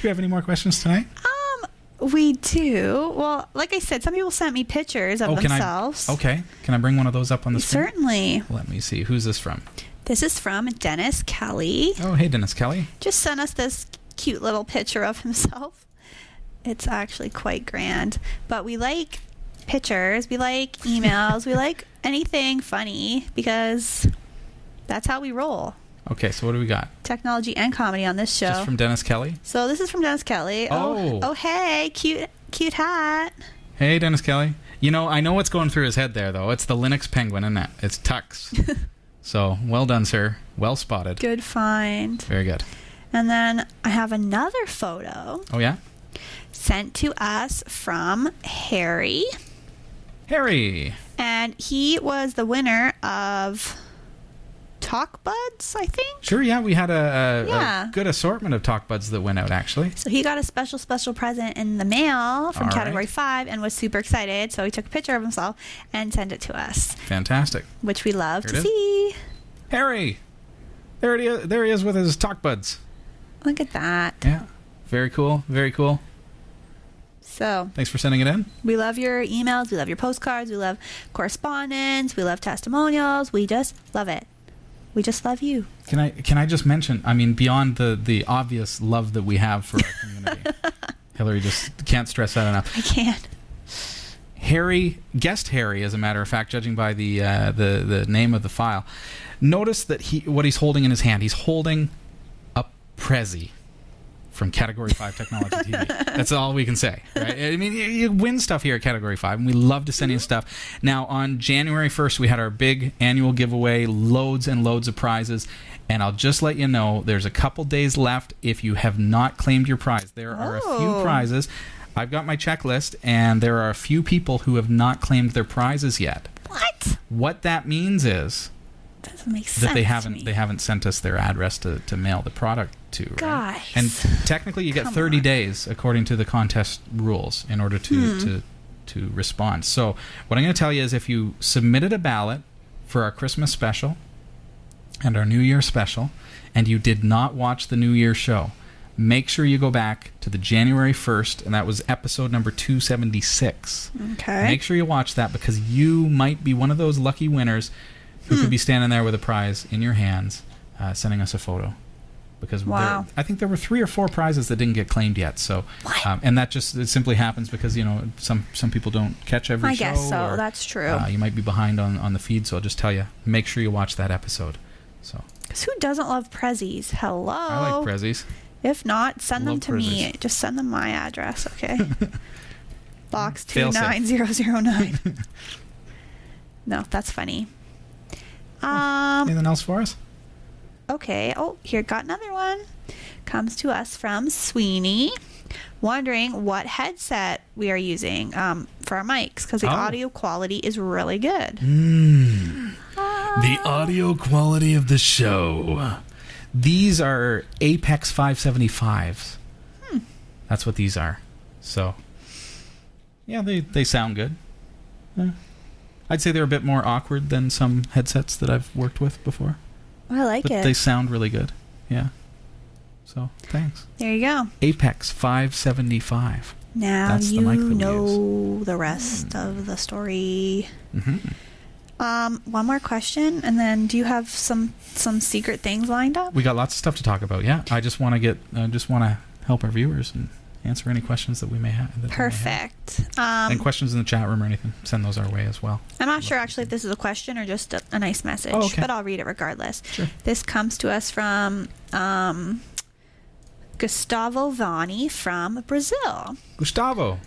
we have any more questions tonight? um, we do. Well, like I said, some people sent me pictures of oh, can themselves. I? Okay. Can I bring one of those up on the screen? Certainly. Let me see. Who's this from? This is from Dennis Kelly. Oh, hey, Dennis Kelly. Just sent us this cute little picture of himself. It's actually quite grand. But we like pictures, we like emails, we like anything funny because that's how we roll. Okay, so what do we got? Technology and comedy on this show. Just from Dennis Kelly. so this is from Dennis Kelly. Oh, oh. oh, hey, cute, cute hat. Hey, Dennis Kelly. You know, I know what's going through his head there, though. It's the Linux Penguin, isn't it? It's Tux. so, well done, sir. Well spotted. Good find. Very good. And then I have another photo Oh, yeah? sent to us from Harry. Harry. And he was the winner of Talk Buds, I think. Sure, yeah, we had a, a, Yeah. a good assortment of talk buds that went out, actually. So he got a special, special present in the mail from All Category right. 5 and was super excited. So he took a picture of himself and sent it to us, Fantastic. which we love Here to see. Harry. There, it is, there he is with his talk buds. Look at that. Yeah. Very cool. Very cool. So Thanks for sending it in. we love your emails. We love your postcards. We love correspondence. We love testimonials. We just love it. We just love you. Can I can I just mention? I mean, beyond the the obvious love that we have for our community, Hillary just can't stress that enough. I can't. Harry, guest Harry, as a matter of fact, judging by the uh, the the name of the file, notice that he what he's holding in his hand. He's holding Prezi from Category Five Technology TV. That's all we can say, right? I mean, you, you win stuff here at Category Five, and we love to send you mm-hmm. stuff. Now, on January first, we had our big annual giveaway, loads and loads of prizes. And I'll just let you know, there's a couple days left if you have not claimed your prize. There are a few Oh. prizes. I've got my checklist, and there are a few people who have not claimed their prizes yet. What? What that means is Doesn't make sense. that they haven't they haven't sent us their address to, to mail the product to. right? Guys. And technically, you get 30 on. days according to the contest rules in order to Hmm. to to respond. So what I'm going to tell you is, if you submitted a ballot for our Christmas special and our New Year special, and you did not watch the New Year show. Make sure you go back to the January 1st, and that was episode number 276. Okay. Make sure you watch that because you might be one of those lucky winners who Hmm. could be standing there with a prize in your hands, uh, sending us a photo. Because there- I think there were three or four prizes that didn't get claimed yet. So, um, and that just it simply happens because you know some some people don't catch every I show. guess so. or, That's true. Uh, you might be behind on on the feed, so I'll just tell you: make sure you watch that episode. So, because who doesn't love Prezzies? Hello. I like prezzies. If not, send them to me. Just send them my address, okay? Box two nine zero zero nine. No, that's funny. Um. Anything else for us? Okay. Oh, here got another one. Comes to us from Sweeney, wondering what headset we are using um, for our mics because the Oh. audio quality is really good. Mm. The audio quality of the show. These are Apex 575s. Hmm. That's what these are. So, yeah, they, they sound good. Yeah. I'd say they're a bit more awkward than some headsets that I've worked with before, I like but it. they sound really good. Yeah. So, thanks. there you go. Apex 575. Now That's the you we know the rest of the story. hmm Um, one more question, and then do you have some some secret things lined up? We got lots of stuff to talk about. Yeah, I just want to get, I just want to help our viewers and answer any questions that we may have. they may have. Perfect. and Um, questions in the chat room or anything, send those our way as well. I'm not sure actually if this is a question or just a, a nice message, Oh, okay. but I'll read it regardless. Sure. This comes to us from um, Gustavo Vani from Brazil. Gustavo.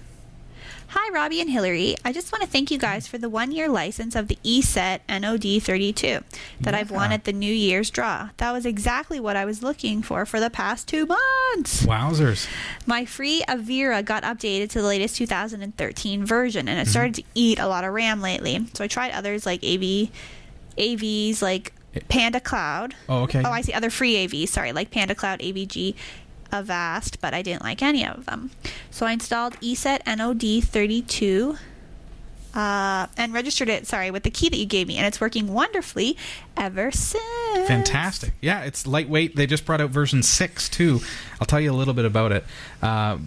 Hi, Robbie and Hillary. I just want to thank you guys for the one year license of the ESET NOD 32 that I've won at the New Year's draw. That was exactly what I was looking for for the past two months. Wowzers. My free Avira got updated to the latest 2013 version, Mm-hmm. and it started to eat a lot of RAM lately. So I tried others like AV, AVs like Panda Cloud. Oh, okay. Oh, I see other free AVs. Sorry, like Panda Cloud, AVG, Avast, but I didn't like any of them. So I installed ESET NOD 32. Uh, and registered it, sorry, with the key that you gave me, and it's working wonderfully ever since. Fantastic. Yeah, it's lightweight. They just brought out version 6 too. I'll tell you a little bit about it. Uh,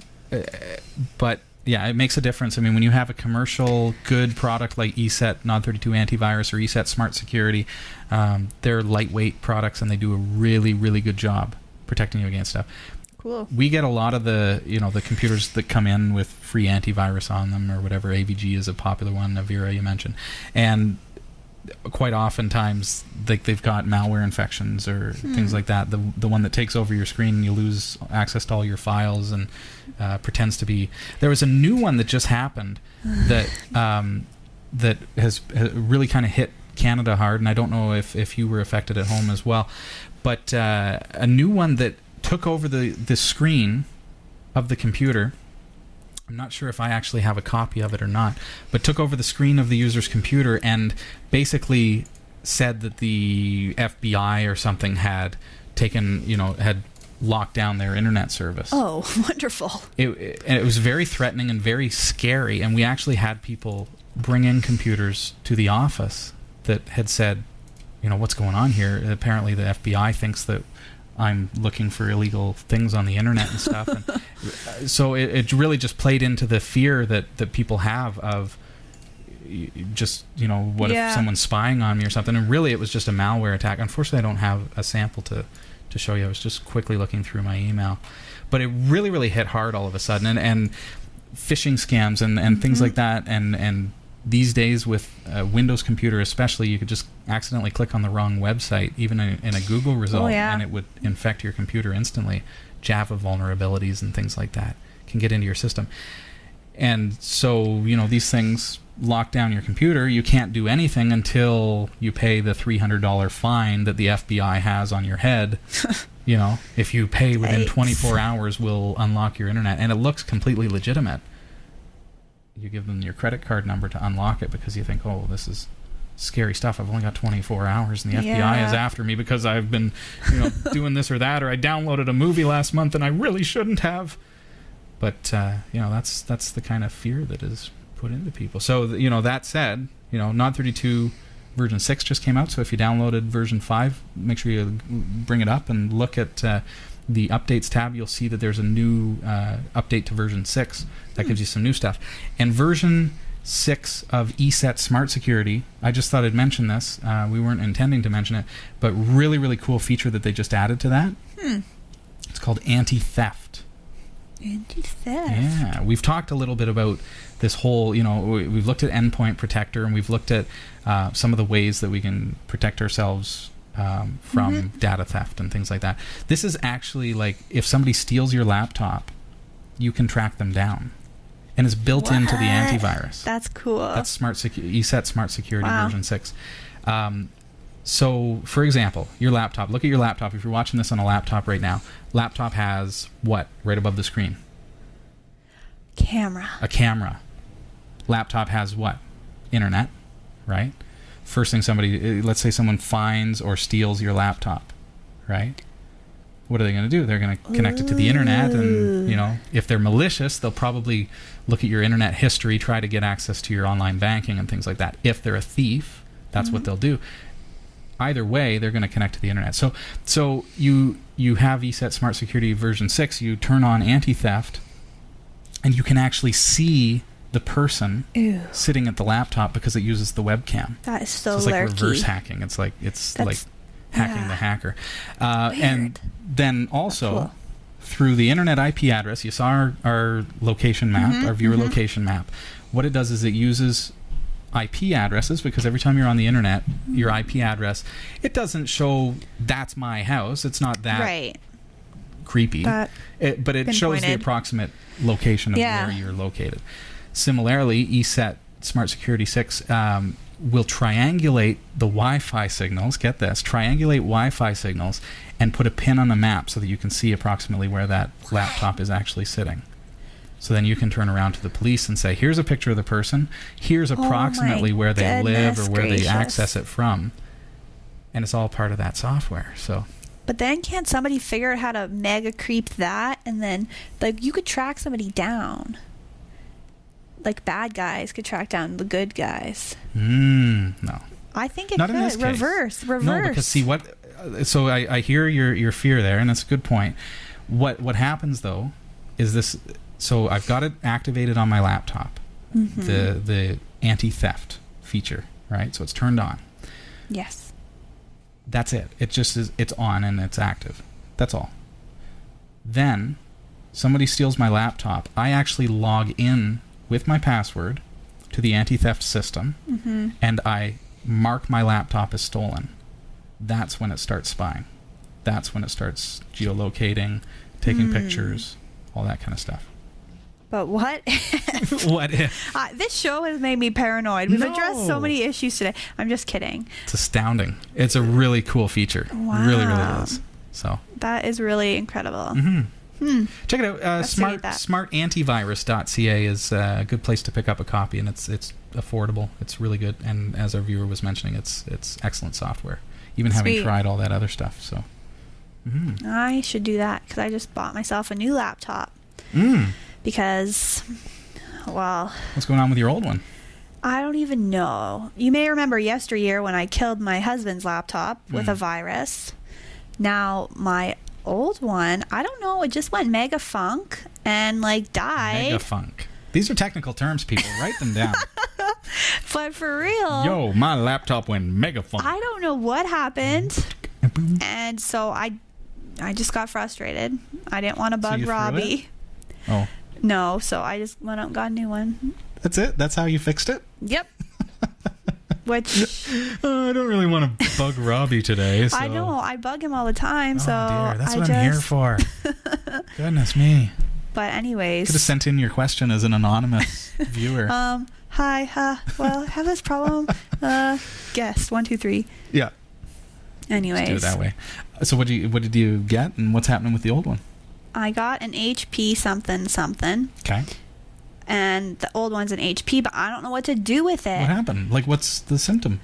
but yeah, it makes a difference. I mean, when you have a commercial good product like ESET Nod32 antivirus or ESET Smart Security, um, they're lightweight products and they do a really, really good job protecting you against stuff. Cool. we get a lot of the you know the computers that come in with free antivirus on them or whatever. Avg is a popular one avira you mentioned. And quite oftentimes like they've got malware infections or things like that. The the one that takes over your screen and you lose access to all your files and uh, pretends to be. There was a new one that just happened that um, that has, has really kind of hit Canada hard and I don't know if if you were affected at home as well. But uh, a new one that took over the the screen of the computer I'm not sure if I actually have a copy of it or not, but took over the screen of the user's computer and basically said that the FBI or something had taken, you know, had locked down their internet service. Oh, wonderful. It, it, it was very threatening and very scary, and we actually had people bring in computers to the office that had said, you know, what's going on here? Apparently, the FBI thinks that I'm looking for illegal things on the internet and stuff. and uh, so it, it really just played into the fear that, that people have of just, you know, what Yeah. if someone's spying on me or something? And really, it was just a malware attack. Unfortunately, I don't have a sample to, to show you. I was just quickly looking through my email. But it really, really hit hard all of a sudden. And, and phishing scams and, and things like that. And, and these days with a Windows computer especially, you could just accidentally click on the wrong website, even in, in a Google oh, result, yeah. and it would infect your computer instantly. Java vulnerabilities and things like that can get into your system. And so, you know, these things lock down your computer. You can't do anything until you pay the $300 fine that the FBI has on your head. you know, if you pay within Yikes. 24 hours, we'll unlock your internet. And it looks completely legitimate. You give them your credit card number to unlock it because you think, oh, this is scary stuff. I've only got 24 hours, and the FBI is after me because I've been, you know, doing this or that, or I downloaded a movie last month and I really shouldn't have. But uh, you know, that's that's the kind of fear that is put into people. So you know, that said, you know, Nod 32 version six just came out. So if you downloaded version five, make sure you bring it up and look at. Uh, the updates tab, you'll see that there's a new uh, update to version 6 that gives you some new stuff. And version 6 of ESET Smart Security, I just thought I'd mention this. Uh, we weren't intending to mention it, but really, really cool feature that they just added to that. Hmm. It's called anti theft. Anti-theft. Yeah, we've talked a little bit about this whole, you know, we- we've looked at Endpoint Protector and we've looked at uh, some of the ways that we can protect ourselves um, from data theft and things like that. This is actually like if somebody steals your laptop, you can track them down. And it's built into the antivirus. That's cool. That's smart secu- ESET Smart Security Wow. version six. Um, so, for example, your laptop. Look at your laptop. If you're watching this on a laptop right now, laptop has what right above the screen? Camera. A camera. Laptop has what? Internet, right? First thing somebody, uh, let's say someone finds or steals your laptop, right? What are they going to do? They're going to connect it to the internet, and you know, if they're malicious, they'll probably look at your internet history, try to get access to your online banking and things like that. If they're a thief, that's what they'll do. Either way, they're going to connect to the internet. So, so you you have ESET Smart Security version six. You turn on anti theft, and you can actually see the person Ew. sitting at the laptop because it uses the webcam. That is so, So it's like lurky. reverse hacking. It's like it's That's- like hacking yeah. the hacker. Uh, and then also Cool. through the internet IP address. You saw our, our location map, Mhm, our viewer mhm. location map. What it does is it uses IP addresses because every time you're on the internet, your IP address, it doesn't show that's my house. It's not that right. creepy. That It, but it shows the approximate location of Yeah. where you're located. Similarly, ESET Smart Security 6 um, will triangulate the Wi Fi signals. Get this triangulate Wi Fi signals and put a pin on the map so that you can see approximately where that laptop is actually sitting. So then you can turn around to the police and say, here's a picture of the person, here's Oh approximately where they live or where gracious. they access it from. And it's all part of that software. So But then can't somebody figure out how to mega creep that and then like you could track somebody down. Like bad guys could track down the good guys. mm, no. I think it Not could in this case. reverse, reverse. No, because see what. uh, So I, I hear your your fear there, and that's a good point. What what happens though is this. So I've got it activated on my laptop. Mhm. The the anti theft feature, right? So it's turned on. yes. That's it. It just is. It's on and it's active. That's all. Then somebody steals my laptop. I actually log in with my password to the anti theft system Mm-hmm. and I mark my laptop as stolen, that's when it starts spying. That's when it starts geolocating, taking Hmm. pictures, all that kind of stuff. But what? what if? uh, this show has made me paranoid. We've addressed so many issues today. I'm just kidding. It's astounding. It's a really cool feature. Really, really Wow. is. So, That is really incredible. mhm. Hmm. check it out. Uh, smart smartantivirus.ca is uh, a good place to pick up a copy, and it's it's affordable. It's really good, and as our viewer was mentioning, it's it's excellent software. Even having tried all that other stuff, so. Mm. I should do that because I just bought myself a new laptop Mm. because, well, What's going on with your old one? I don't even know. You may remember yesteryear when I killed my husband's laptop with a Mm. virus. Now my old one, I don't know, it just went mega funk and like died. Mega funk. These are technical terms, people. Write them down. But for real, Yo, my laptop went mega funk. I don't know what happened. And so I I just got frustrated. I didn't want to So bug threw Robbie. Oh, No, so I just went out and got a new one. that's it. That's how you fixed it. Yep. Which Uh, I don't really want to bug Robbie today. So. I know I bug him all the time. Oh so dear, that's I what just, I'm here for. Goodness me! But anyways, Could have sent in your question as an anonymous viewer. um, hi, uh, well, I have this problem. Uh, guess one, two, three. yeah, Anyways, let's do it that way. So what did you what did you get, and what's happening with the old one? I got an HP something something, Okay, and the old one's an HP, but I don't know what to do with it. what happened? Like, what's the symptom?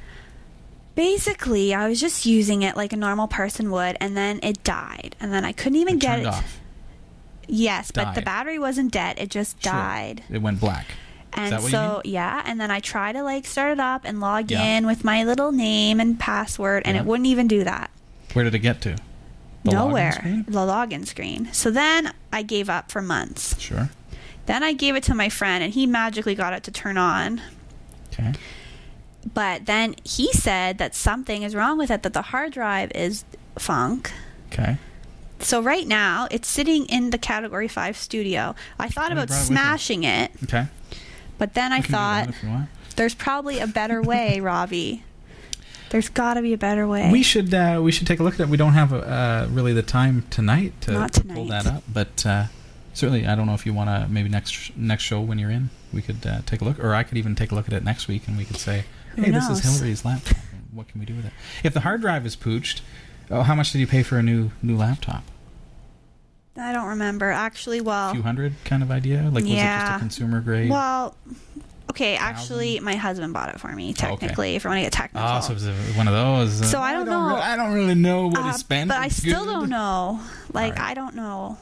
Basically, I was just using it like a normal person would, and then it died, and then I couldn't even It get turned it. off. Yes, but the Died. battery wasn't dead; it just Sure. died. It went black. And that what you so yeah, and then I tried to like start it up and log Yeah. in with my little name and password, and Yeah. it wouldn't even do that. Where did it get to? The login Nowhere. screen? The login screen. So then I gave up for months. Sure. Then I gave it to my friend, and he magically got it to turn on. Okay. But then he said that something is wrong with it, that the hard drive is funk. Okay. So right now it's sitting in the Category Five studio. I thought Oh, about it smashing it, Okay. but then I We can do that thought if you want. there's probably a better way, Robbie. There's got to be a better way. We should uh, we should take a look at it. We don't have uh, really the time tonight to, Not to pull that up, but uh, certainly I don't know if you want to maybe next next show when you're in, we could uh, take a look, or I could even take a look at it next week, and we could say, hey, this is? Hillary's laptop. What can we do with it? If the hard drive is pooched, oh, how much did you pay for a new new laptop? I don't remember actually. A Well, few hundred kind of idea? Like was it just a consumer grade? well, okay. Actually, my husband bought it for me. Oh, okay. Technically, if I want to get technical. oh, so it was one of those. uh, So I don't know. re- I don't really know what Uh, he spent. but I still good. don't know. Like Alright. I don't know.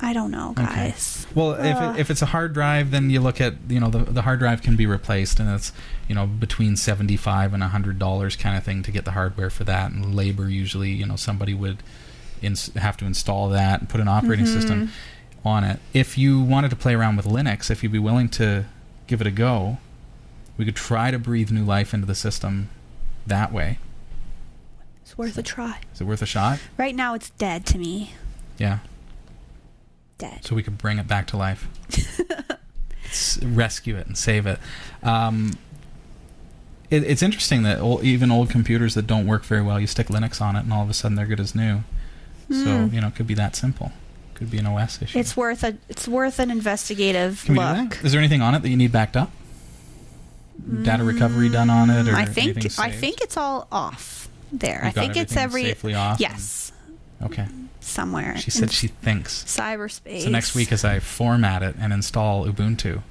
I don't know, Okay. guys. Well, if, it, if it's a hard drive, then you look at you know the the hard drive can be replaced, and it's you know between seventy five and hundred dollars kind of thing to get the hardware for that, and labor usually you know somebody would ins- have to install that and put an operating system Mm-hmm. on it. If you wanted to play around with Linux, if you'd be willing to give it a go, we could try to breathe new life into the system that way. It's worth a try. Is it worth a shot? Right now, it's dead to me. Yeah. Dead. so we could bring it back to life, S- rescue it and save it. Um, it it's interesting that old, even old computers that don't work very well, you stick Linux on it, and all of a sudden they're good as new. So Hmm. you know, it could be that simple. Could be an OS issue. It's worth a it's worth an investigative Can look. Is there anything on it that you need backed up? Data recovery done on it, or Mm, I think I think it's all off there. You I think it's every safely off. yes okay. somewhere. She said she thinks. cyberspace. So next week, as I format it and install Ubuntu,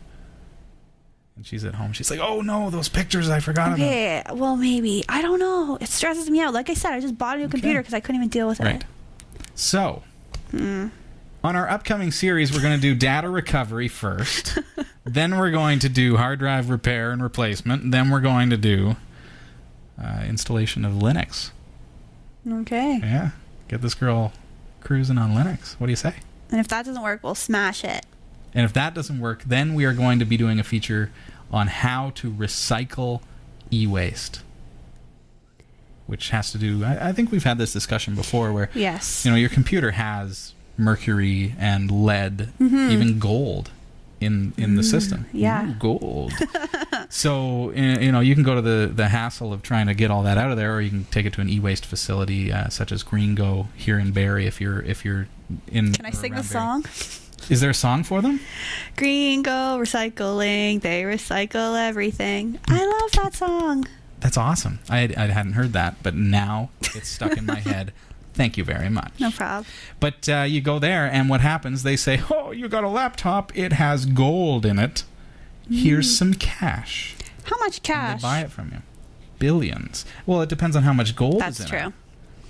and she's at home, she's like, "Oh no, those pictures I forgot about." Okay, well maybe I don't know. It stresses me out. Like I said, I just bought a new computer because I couldn't even deal with Right. it. So, Hmm. on our upcoming series, we're going to do data recovery first. then we're going to do hard drive repair and replacement. Then we're going to do uh, installation of Linux. Okay. Yeah, get this girl cruising on Linux. What do you say? And if that doesn't work, we'll smash it. And if that doesn't work, then we are going to be doing a feature on how to recycle e-waste, which has to do. I, I think we've had this discussion before, where Yes. you know your computer has mercury and lead, mm-hmm. even gold in in the system. yeah. Ooh, gold. so you know you can go to the the hassle of trying to get all that out of there, or you can take it to an e-waste facility uh, such as Green Go here in Barrie. If you're if you're in, Can I sing the Barrie. song? Is there a song for them? Green Go Recycling, they recycle everything. I love that song. That's awesome. I, I hadn't heard that, but now it's stuck in my head. Thank you very much. No problem. But uh, you go there, and what happens? They say, "Oh, you got a laptop. It has gold in it. Here's some cash." How much cash? they buy it from you. Billions. Well, it depends on how much gold That's is in true. it.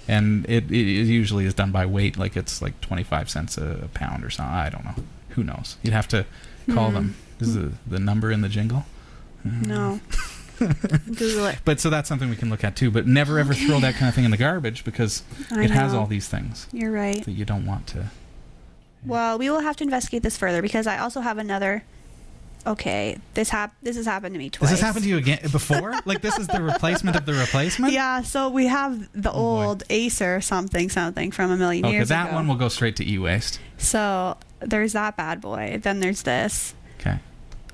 And it, it usually is done by weight, like it's like twenty five cents a, pound or something. I don't know. Who knows? You'd have to call Hmm. them. Is the the number in the jingle? No. Google it. But so that's something we can look at too. But never ever throw that kind of thing in the garbage because I it has all these things You're right. that you don't want to. Well, we will have to investigate this further because I also have another. Okay, this hap- This has happened to me twice. Has this happened to you again before? like this is the replacement of the replacement? Yeah, so we have the Oh, boy. old Acer something something from a million Okay, years that ago. That one will go straight to e-waste. So there's that bad boy. Then there's this. Okay.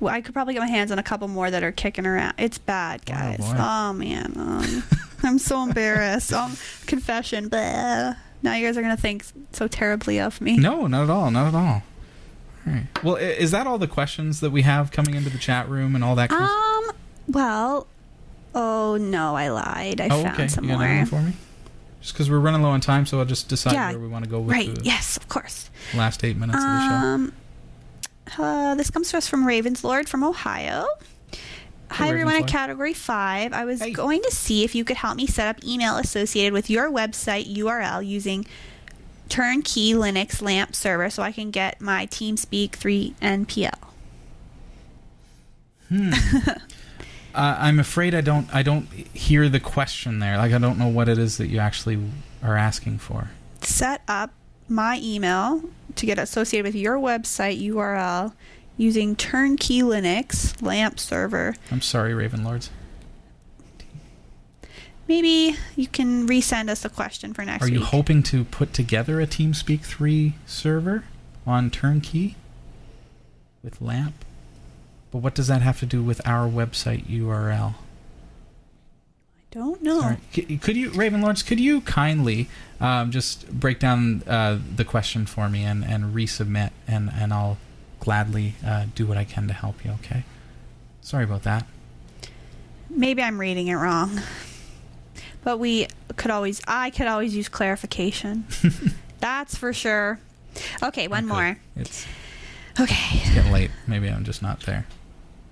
Well, I could probably get my hands on a couple more that are kicking around. It's bad, guys. boy. Oh, man, um, I'm so embarrassed. Um, confession. Blah. Now you guys are gonna think so terribly of me. No, not at all. Not at all. All right. Well, is that all the questions that we have coming into the chat room and all that? Kind of Um. Well. Oh no, I lied. I oh, found okay. some you more. for me? Just because we're running low on time, so I'll just decide Yeah, where we want to go with Right. the Yes, of course. last eight minutes of the show. Uh, this comes to us from Ravens Lord from Ohio. Hi everyone at Category 5. I was Hey. going to see if you could help me set up email associated with your website URL using Turnkey Linux LAMP server so I can get my TeamSpeak 3 NPL. Uh, I'm afraid I don't. I don't hear the question there. Like I don't know what it is that you actually are asking for. Set up my email to get associated with your website URL using Turnkey Linux LAMP server. I'm sorry, Raven Lords. Maybe you can resend us the question for next Are week. you hoping to put together a TeamSpeak 3 server on Turnkey with LAMP? But what does that have to do with our website URL? Don't know. C- Could you, Raven Lords, could you kindly um, just break down uh, the question for me and, and resubmit, and, and I'll gladly uh, do what I can to help you, okay? Sorry about that. Maybe I'm reading it wrong. But we could always, I could always use clarification. That's for sure. Okay, one Okay. more. It's Okay. It's getting late. Maybe I'm just not there.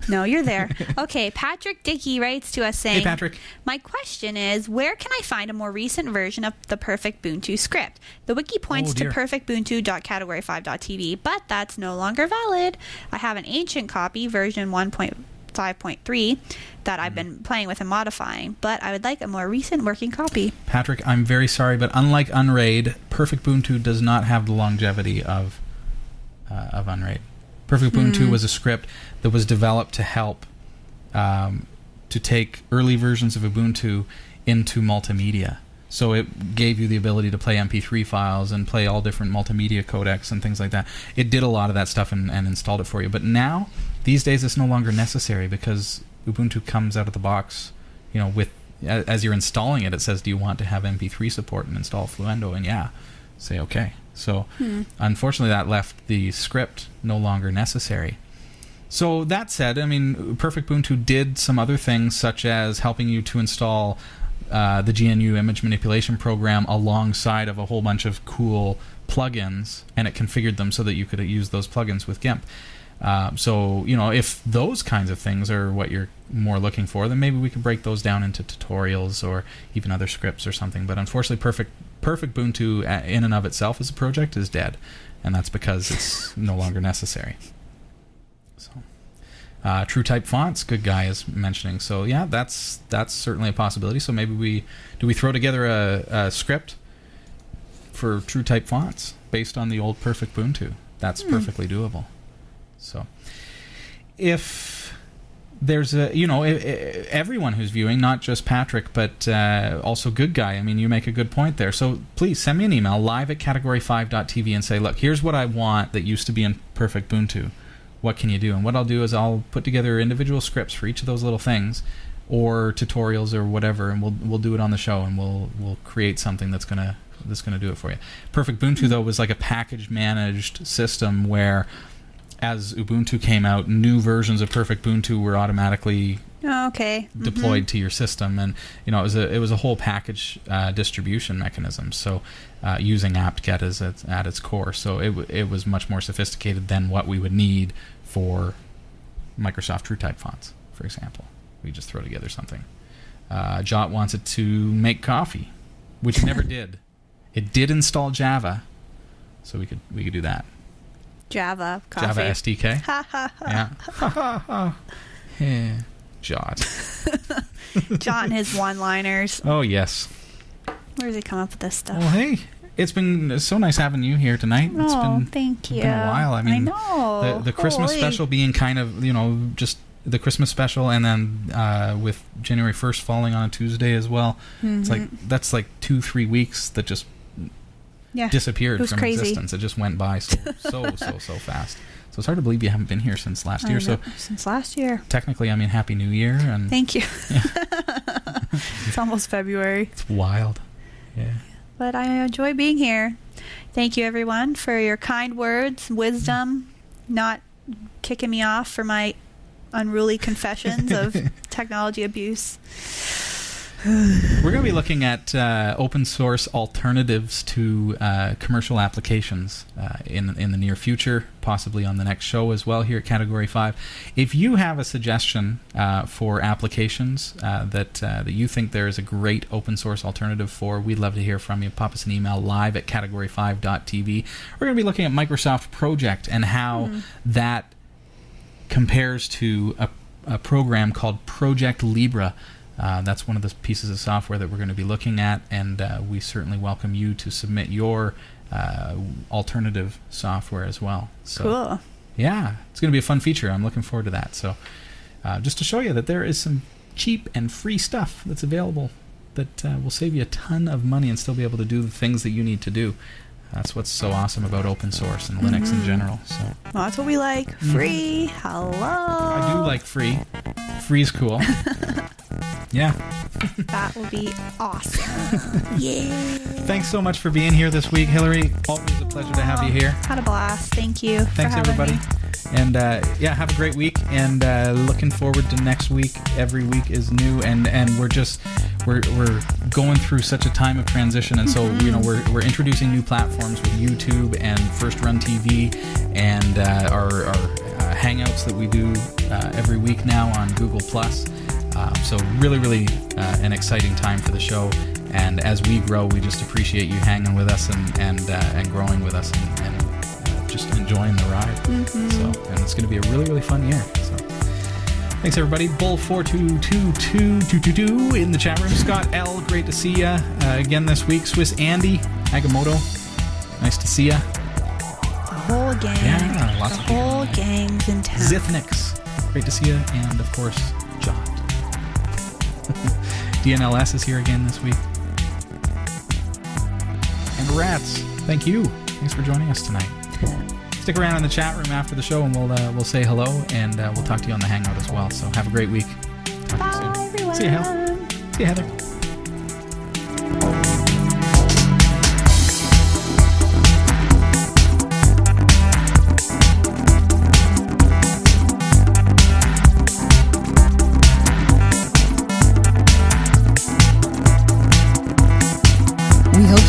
No, you're there. Okay, Patrick Dickey writes to us saying, Hey, Patrick. My question is, where can I find a more recent version of the Perfect Ubuntu script? The wiki points Oh, to dear. perfectbuntu.category5.tv, but that's no longer valid. I have an ancient copy, version 1.5.3, that I've been playing with and modifying, but I would like a more recent working copy. Patrick, I'm very sorry, but unlike Unraid, Perfect Ubuntu does not have the longevity of uh, of Unraid. Perfect Ubuntu was a script that was developed to help um, to take early versions of Ubuntu into multimedia. So it gave you the ability to play MP3 files and play all different multimedia codecs and things like that. It did a lot of that stuff and, and installed it for you. But now, these days, it's no longer necessary because Ubuntu comes out of the box, you know, with as you're installing it, it says, "Do you want to have MP3 support and install Fluendo?" And yeah, say okay. So Hmm. unfortunately, that left the script no longer necessary. So that said, I mean, Perfect Ubuntu did some other things, such as helping you to install uh, the GNU image manipulation program alongside of a whole bunch of cool plugins, and it configured them so that you could use those plugins with GIMP. Uh, so you know, if those kinds of things are what you're more looking for, then maybe we could break those down into tutorials or even other scripts or something. But unfortunately, Perfect Perfect Ubuntu uh, in and of itself as a project is dead, and that's because it's no longer necessary. So, uh, True Type fonts, good guy is mentioning. So yeah, that's that's certainly a possibility. So maybe we do we throw together a, a script for True Type fonts based on the old Perfect Ubuntu. That's perfectly doable. So if there's a you know everyone who's viewing not just patrick but uh, also good guy i mean you make a good point there so please send me an email live at category5.tv and say look here's what i want that used to be in perfect ubuntu what can you do and what i'll do is i'll put together individual scripts for each of those little things or tutorials or whatever and we'll we'll do it on the show and we'll we'll create something that's going to that's going to do it for you perfect ubuntu though was like a package managed system where as Ubuntu came out, new versions of Perfect Ubuntu were automatically Oh, okay. Mhm. deployed to your system, and you know it was a it was a whole package uh, distribution mechanism. So uh, using apt-get as at its core, so it w- it was much more sophisticated than what we would need for Microsoft TrueType fonts, for example. We just throw together something. Uh, Jot wants it to make coffee, which it never did. It did install Java, so we could we could do that. Java coffee. Java SDK. Ha ha ha. Yeah. Ha ha ha. Yeah. Jot. John, his one-liners. Oh yes. Where does he come up with this stuff? Well, hey, it's been so nice having you here tonight. It's oh, been thank you. been a while. I mean, know. the the Christmas special being kind of you know just the Christmas special, and then uh, with January first falling on a Tuesday as well. It's like Mhm. that's like two three weeks that just yeah. disappeared from crazy. existence. It just went by so so so so fast. So it's hard to believe you haven't been here since last I year. know, So since last year. technically, I mean, Happy New Year, and Thank you. it's almost February, it's wild. Yeah. But I enjoy being here. Thank you, everyone, for your kind words, wisdom, not kicking me off for my unruly confessions of technology abuse. We're going to be looking at uh, open source alternatives to uh, commercial applications uh, in in the near future, possibly on the next show as well here at Category Five. If you have a suggestion uh, for applications uh, that uh, that you think there is a great open source alternative for, we'd love to hear from you. Pop us an email live at category5.tv. We're going to be looking at Microsoft Project and how that compares to a, a program called ProjectLibre. Uh, that's one of the pieces of software that we're going to be looking at, and uh, we certainly welcome you to submit your uh, alternative software as well. So, Cool. yeah, it's going to be a fun feature. I'm looking forward to that. So, uh, just to show you that there is some cheap and free stuff that's available that uh, will save you a ton of money and still be able to do the things that you need to do. That's what's so awesome about open source and Linux in general. So, Well, that's what we like. Free. Hello. Mm-hmm. I do like free. Free's cool. yeah. That will be awesome. yeah. Thanks so much for being here this week, Hillary. Always a pleasure to have you here. Had a blast. Thank you. Thanks, everybody. me. And uh, yeah, have a great week. And uh, looking forward to next week. Every week is new, and and we're just we're we're going through such a time of transition, and so you know we're we're introducing new platforms with YouTube and First Run TV, and uh, our our uh, Hangouts that we do uh, every week now on Google Plus. Um, so really, really uh, an exciting time for the show. And as we grow, we just appreciate you hanging with us and and uh, and growing with us and, and uh, just enjoying the ride. So, and it's going to be a really, really fun year. So, thanks everybody. Bull four two two two two two two in the chat room. Scott L, great to see you uh, again this week. Swiss Andy Agamotto, nice to see you. The whole gang. Yeah, lots the of people. whole gang's in town. Zithnix, great to see you, and of course Jot. DNLS is here again this week. And Rats, Thank you. Thanks for joining us tonight. Stick around in the chat room after the show, and we'll uh, we'll say hello, and uh, we'll talk to you on the Hangout as well. So have a great week. Talk Bye, to you soon. everyone. See you, Hel. See you, Heather.